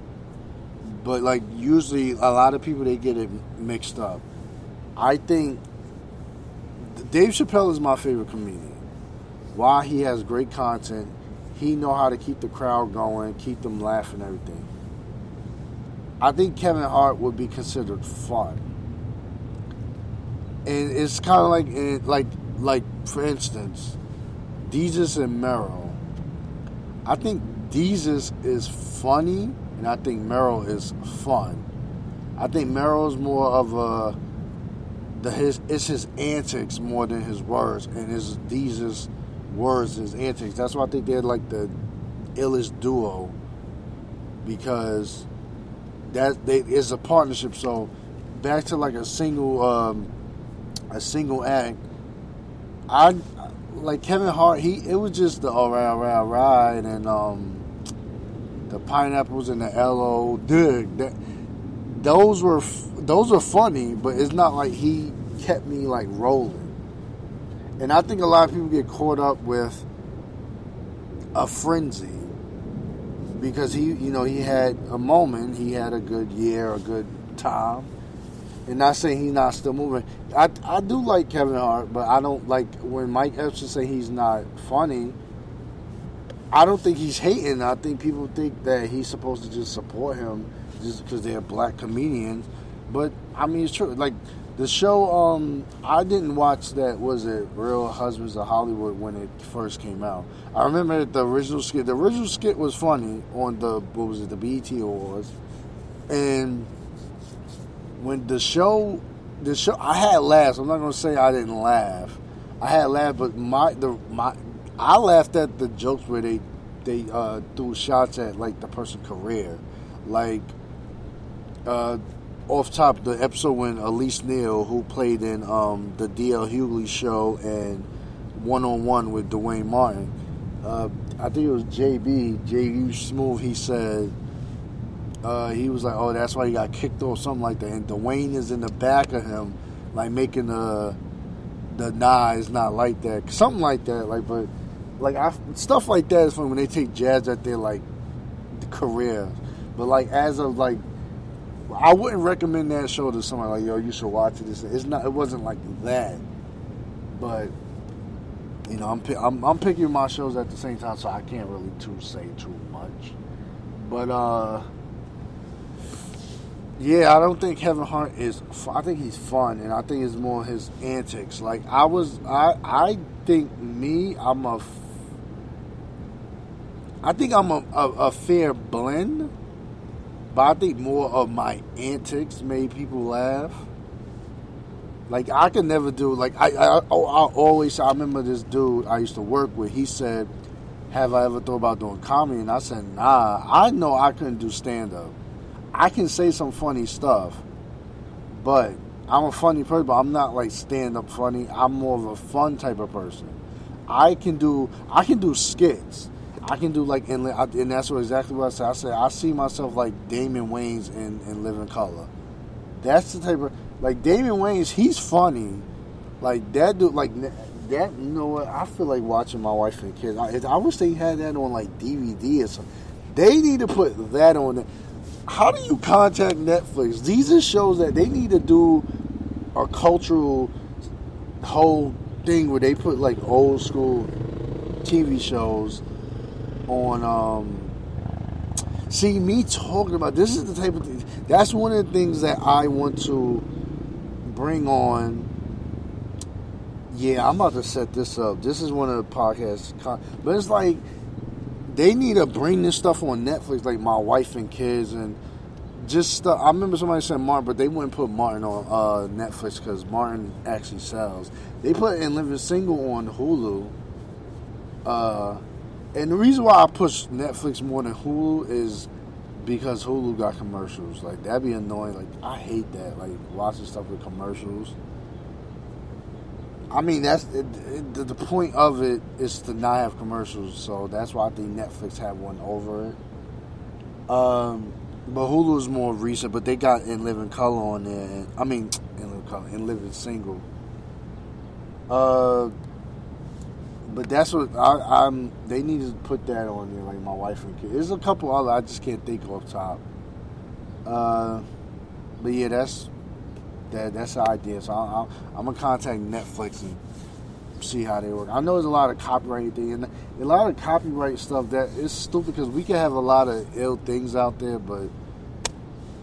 Speaker 2: but like usually a lot of people they get it mixed up. I think Dave Chappelle is my favorite comedian. Why he has great content, he know how to keep the crowd going, keep them laughing, everything. I think Kevin Hart would be considered fun, and it's kind of like like like for instance, Desus and Mero. I think Desus is funny, and I think Mero is fun. I think Mero is more of a the his it's his antics more than his words, and his Desus words his antics. That's why I think they're like the illest duo because that they is a partnership. So back to like a single um, a single act. I like Kevin Hart. He it was just the all right, all right, all right, and um, the pineapples and the lo. Dude, that, those were those were funny, but it's not like he kept me like rolling. And I think a lot of people get caught up with a frenzy because he, you know, he had a moment, he had a good year, a good time. And not saying he's not still moving. I, I do like Kevin Hart, but I don't like when Mike Epps say he's not funny. I don't think he's hating. I think people think that he's supposed to just support him just because they're black comedians. But I mean, it's true. Like the show, um, I didn't watch that. Was it Real Husbands of Hollywood when it first came out? I remember the original skit. The original skit was funny on the what was it? The BET Awards, and when the show, the show, I had laughs. I'm not gonna say I didn't laugh. I had laugh, but my the my I laughed at the jokes where they they uh, threw shots at like the person's career, like. Uh, off top the episode when Elise Neal, who played in um, the DL Hughley show and One on One with Duane Martin, uh, I think it was JB, JB Smoove. He said uh, he was like, "Oh, that's why he got kicked or something like that." And Duane is in the back of him, like making the the nah, it's not like that, something like that. Like, but like I, stuff like that is fun when they take jabs at their like career. But like as of like I wouldn't recommend that show to someone like yo. You should watch it. It's not. It wasn't like that, but you know, I'm, I'm I'm picking my shows at the same time, so I can't really too say too much. But uh, yeah, I don't think Kevin Hart is. I think he's fun, and I think it's more his antics. Like I was, I I think me, I'm a. I think I'm a, a, a fair blend but I think more of my antics made people laugh. Like I could never do like I I, I always I remember this dude I used to work with. He said, "Have I ever thought about doing comedy?" And I said, "Nah. I know I couldn't do stand up. I can say some funny stuff, but I'm a funny person. But I'm not like stand up funny. I'm more of a fun type of person. I can do I can do skits." I can do like and, and that's what exactly what I said. I said I see myself like Damon Wayans in, in Living Color. That's the type of like Damon Wayans. He's funny. Like that dude. Like that. You know what? I feel like watching my wife and kids. I, I wish they had that on like DVD or something. They need to put that on. There. How do you contact Netflix? These are shows that they need to do a cultural whole thing where they put like old school TV shows on um see me talking about this is the type of thing that's one of the things that I want to bring on yeah, I'm about to set this up. This is one of the podcasts, but it's like they need to bring this stuff on Netflix, like my wife and kids, and just stuff. I remember somebody said Martin, but they wouldn't put Martin on uh, Netflix because Martin actually sells. They put in Living Single on Hulu. Uh, and the reason why I push Netflix more than Hulu is because Hulu got commercials. Like that'd be annoying. Like I hate that. Like watching stuff with commercials. I mean that's it, it, the, the point of it is to not have commercials. So that's why I think Netflix had one over it. Um, but Hulu is more recent. But they got In Living Color on there. I mean, In Living Color, In Living Single. Uh, but that's what I, I'm. They need to put that on there, like my wife and kids. There's a couple other I just can't think off top. Uh, but yeah, that's that. That's the idea. So I, I'm gonna contact Netflix and see how they work. I know there's a lot of copyright thing and a lot of copyright stuff that is stupid because we can have a lot of ill things out there, but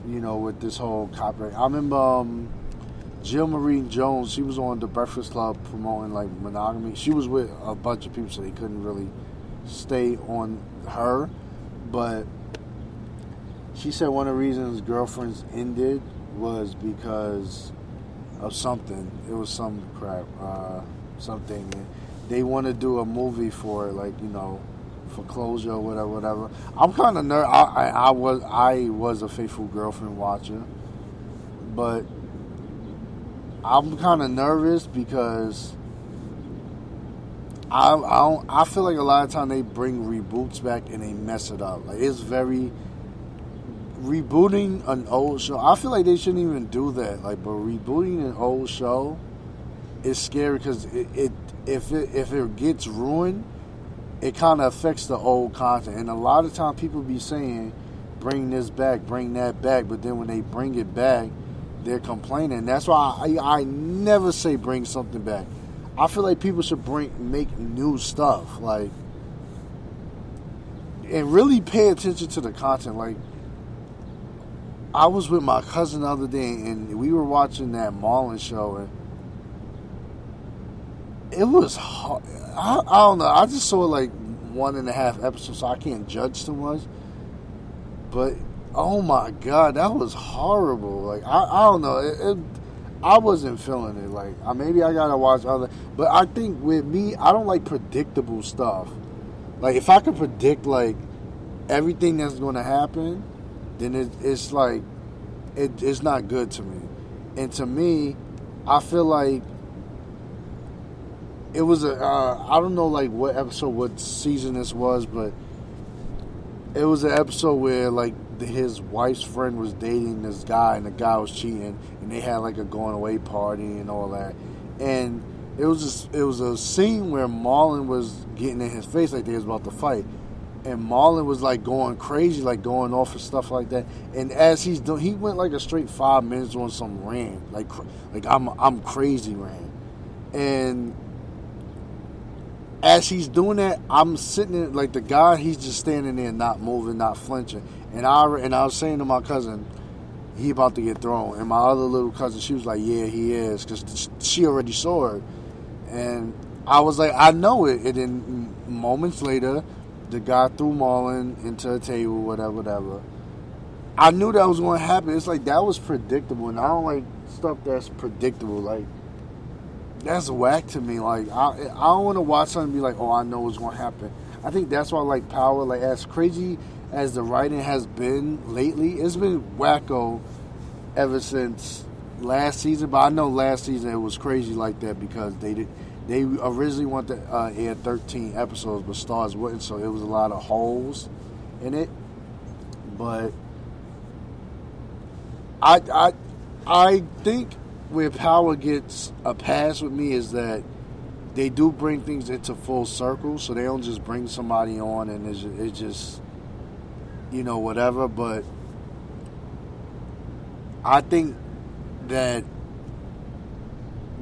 Speaker 2: you know, with this whole copyright. I remember um, Jill Marie Jones. She was on the Breakfast Club promoting like monogamy. She was with a bunch of people, so they couldn't really stay on her. But she said one of the reasons girlfriends ended was because of something. It was some crap, uh, something. They want to do a movie for it, like you know, for closure or whatever, whatever. I'm kind of ner- I, I, I was I was a faithful girlfriend watcher, but I'm kind of nervous because I I, don't, I feel like a lot of time they bring reboots back and they mess it up. Like it's very rebooting an old show. I feel like they shouldn't even do that. Like, but rebooting an old show is scary because it, it if it if it gets ruined, it kind of affects the old content. And a lot of time people be saying, "Bring this back, bring that back," but then when they bring it back they're complaining. That's why I, I never say bring something back. I feel like people should bring make new stuff, like, and really pay attention to the content. Like, I was with my cousin the other day, and we were watching that Marlon show, and it was hard. I, I don't know. I just saw like one and a half episodes, so I can't judge too much. But oh my god, that was horrible. Like I, I don't know, it, it, I wasn't feeling it. Like maybe I gotta watch other, but I think with me, I don't like predictable stuff. Like if I could predict like everything that's going to happen, then it, it's like it, it's not good to me. And to me, I feel like it was a uh, I don't know like what episode, what season this was, but it was an episode where like his wife's friend was dating this guy, and the guy was cheating, and they had like a going away party and all that. And it was just, it was a scene where Marlon was getting in his face like they was about to fight, and Marlon was like going crazy, like going off and stuff like that. And as he's doing, he went like a straight five minutes on some rant, like like I'm I'm crazy rant, and as he's doing that, I'm sitting there like the guy. He's just standing there, not moving, not flinching. And I and I was saying to my cousin, he about to get thrown. And my other little cousin, she was like, "Yeah, he is," because she already saw it. And I was like, "I know it." And then moments later, the guy threw Marlon into a table, whatever, whatever. I knew that was going to happen. It's like that was predictable, and I don't like stuff that's predictable. Like that's whack to me. Like I, I don't want to watch something and be like, oh, I know what's going to happen. I think that's why I like Power. Like as crazy as the writing has been lately, it's been wacko ever since last season. But I know last season it was crazy like that because they did. They originally wanted to uh, air 13 episodes, but Starz wouldn't, so it was a lot of holes in it. But I, I, I think where power gets a pass with me is that they do bring things into full circle, so they don't just bring somebody on and it's, it's just, you know, whatever. But I think that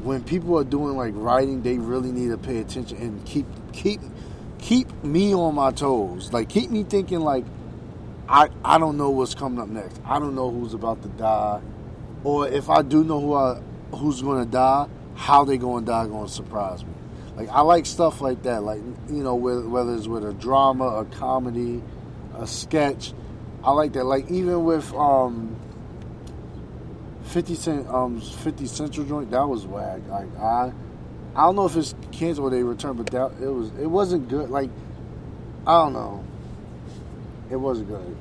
Speaker 2: when people are doing like writing, they really need to pay attention and keep keep keep me on my toes. Like keep me thinking like I I don't know what's coming up next. I don't know who's about to die or if I do know who I, who's going to die, how they going to die going to surprise me. Like I like stuff like that. Like you know, whether it's with a drama, a comedy, a sketch, I like that. Like even with um, Fifty Cent, um, Fifty Central joint, that was whack. Like I, I don't know if it's canceled or they returned, but that it was it wasn't good. Like I don't know, it wasn't good.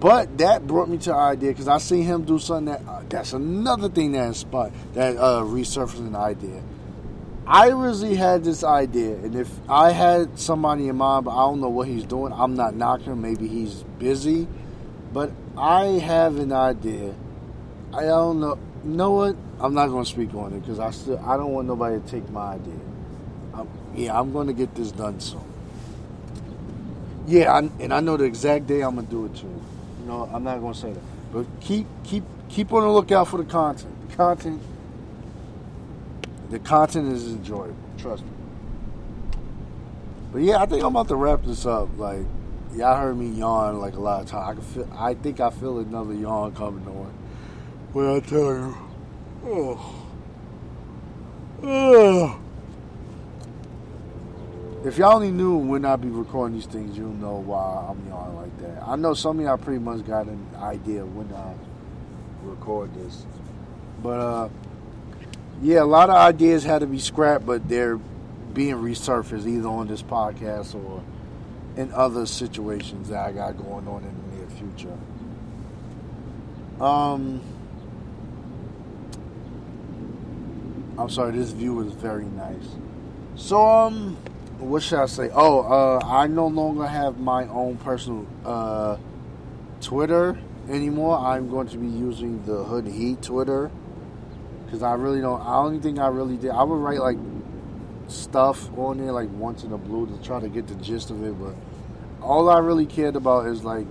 Speaker 2: But that brought me to an idea because I seen him do something that uh, that's another thing that inspired that uh, resurfaced an idea. I originally had this idea, and if I had somebody in mind, but I don't know what he's doing, I'm not knocking. Maybe he's busy, but I have an idea. I don't know. You know what? I'm not going to speak on it because I still I don't want nobody to take my idea. I'm, yeah, I'm going to get this done soon. Yeah, I, and I know the exact day I'm gonna do it too. You know, I'm not gonna say that, but keep keep keep on the lookout for the content. The content, the content is enjoyable. Trust me. But yeah, I think I'm about to wrap this up. Like, y'all heard me yawn like a lot of times. I can feel. I think I feel another yawn coming on. When I tell you, oh, oh. If y'all only knew when I be recording these things, you'll know why I'm yawning like that. I know some of y'all pretty much got an idea when I record this. But uh yeah, a lot of ideas had to be scrapped, but they're being resurfaced either on this podcast or in other situations that I got going on in the near future. Um I'm sorry, this view is very nice. So um what should I say? Oh, uh, I no longer have my own personal uh, Twitter anymore. I'm going to be using the Hood Heat Twitter because I really don't. I don't think I really did. I would write like stuff on there like once in a blue to try to get the gist of it, but all I really cared about is like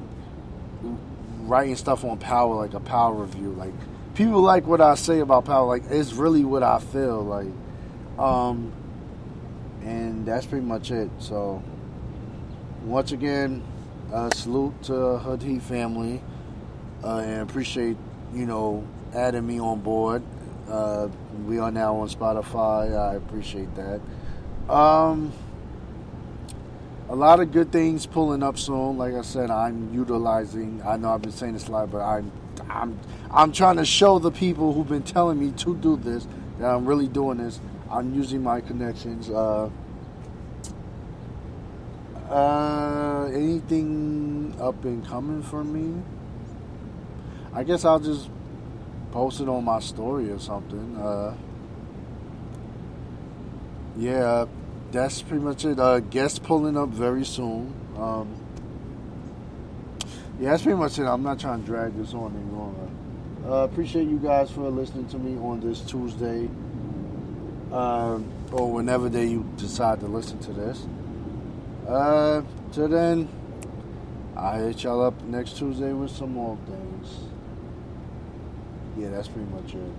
Speaker 2: writing stuff on Power, like a Power review. Like people like what I say about Power. Like it's really what I feel like. Um, and that's pretty much it. So, once again, uh, salute to Heat family, uh, and appreciate you know adding me on board. Uh, we are now on Spotify. I appreciate that. Um, a lot of good things pulling up soon. Like I said, I'm utilizing. I know I've been saying this a lot, but I'm I'm I'm trying to show the people who've been telling me to do this that I'm really doing this. I'm using my connections. Uh, uh, anything up and coming for me? I guess I'll just post it on my story or something. Uh, yeah, that's pretty much it. Uh, guest pulling up very soon. Um, yeah, that's pretty much it. I'm not trying to drag this on any longer. Uh, appreciate you guys for listening to me on this Tuesday uh, or whenever they you decide to listen to this. Uh, till then, I hit y'all up next Tuesday with some more things. Yeah, that's pretty much it.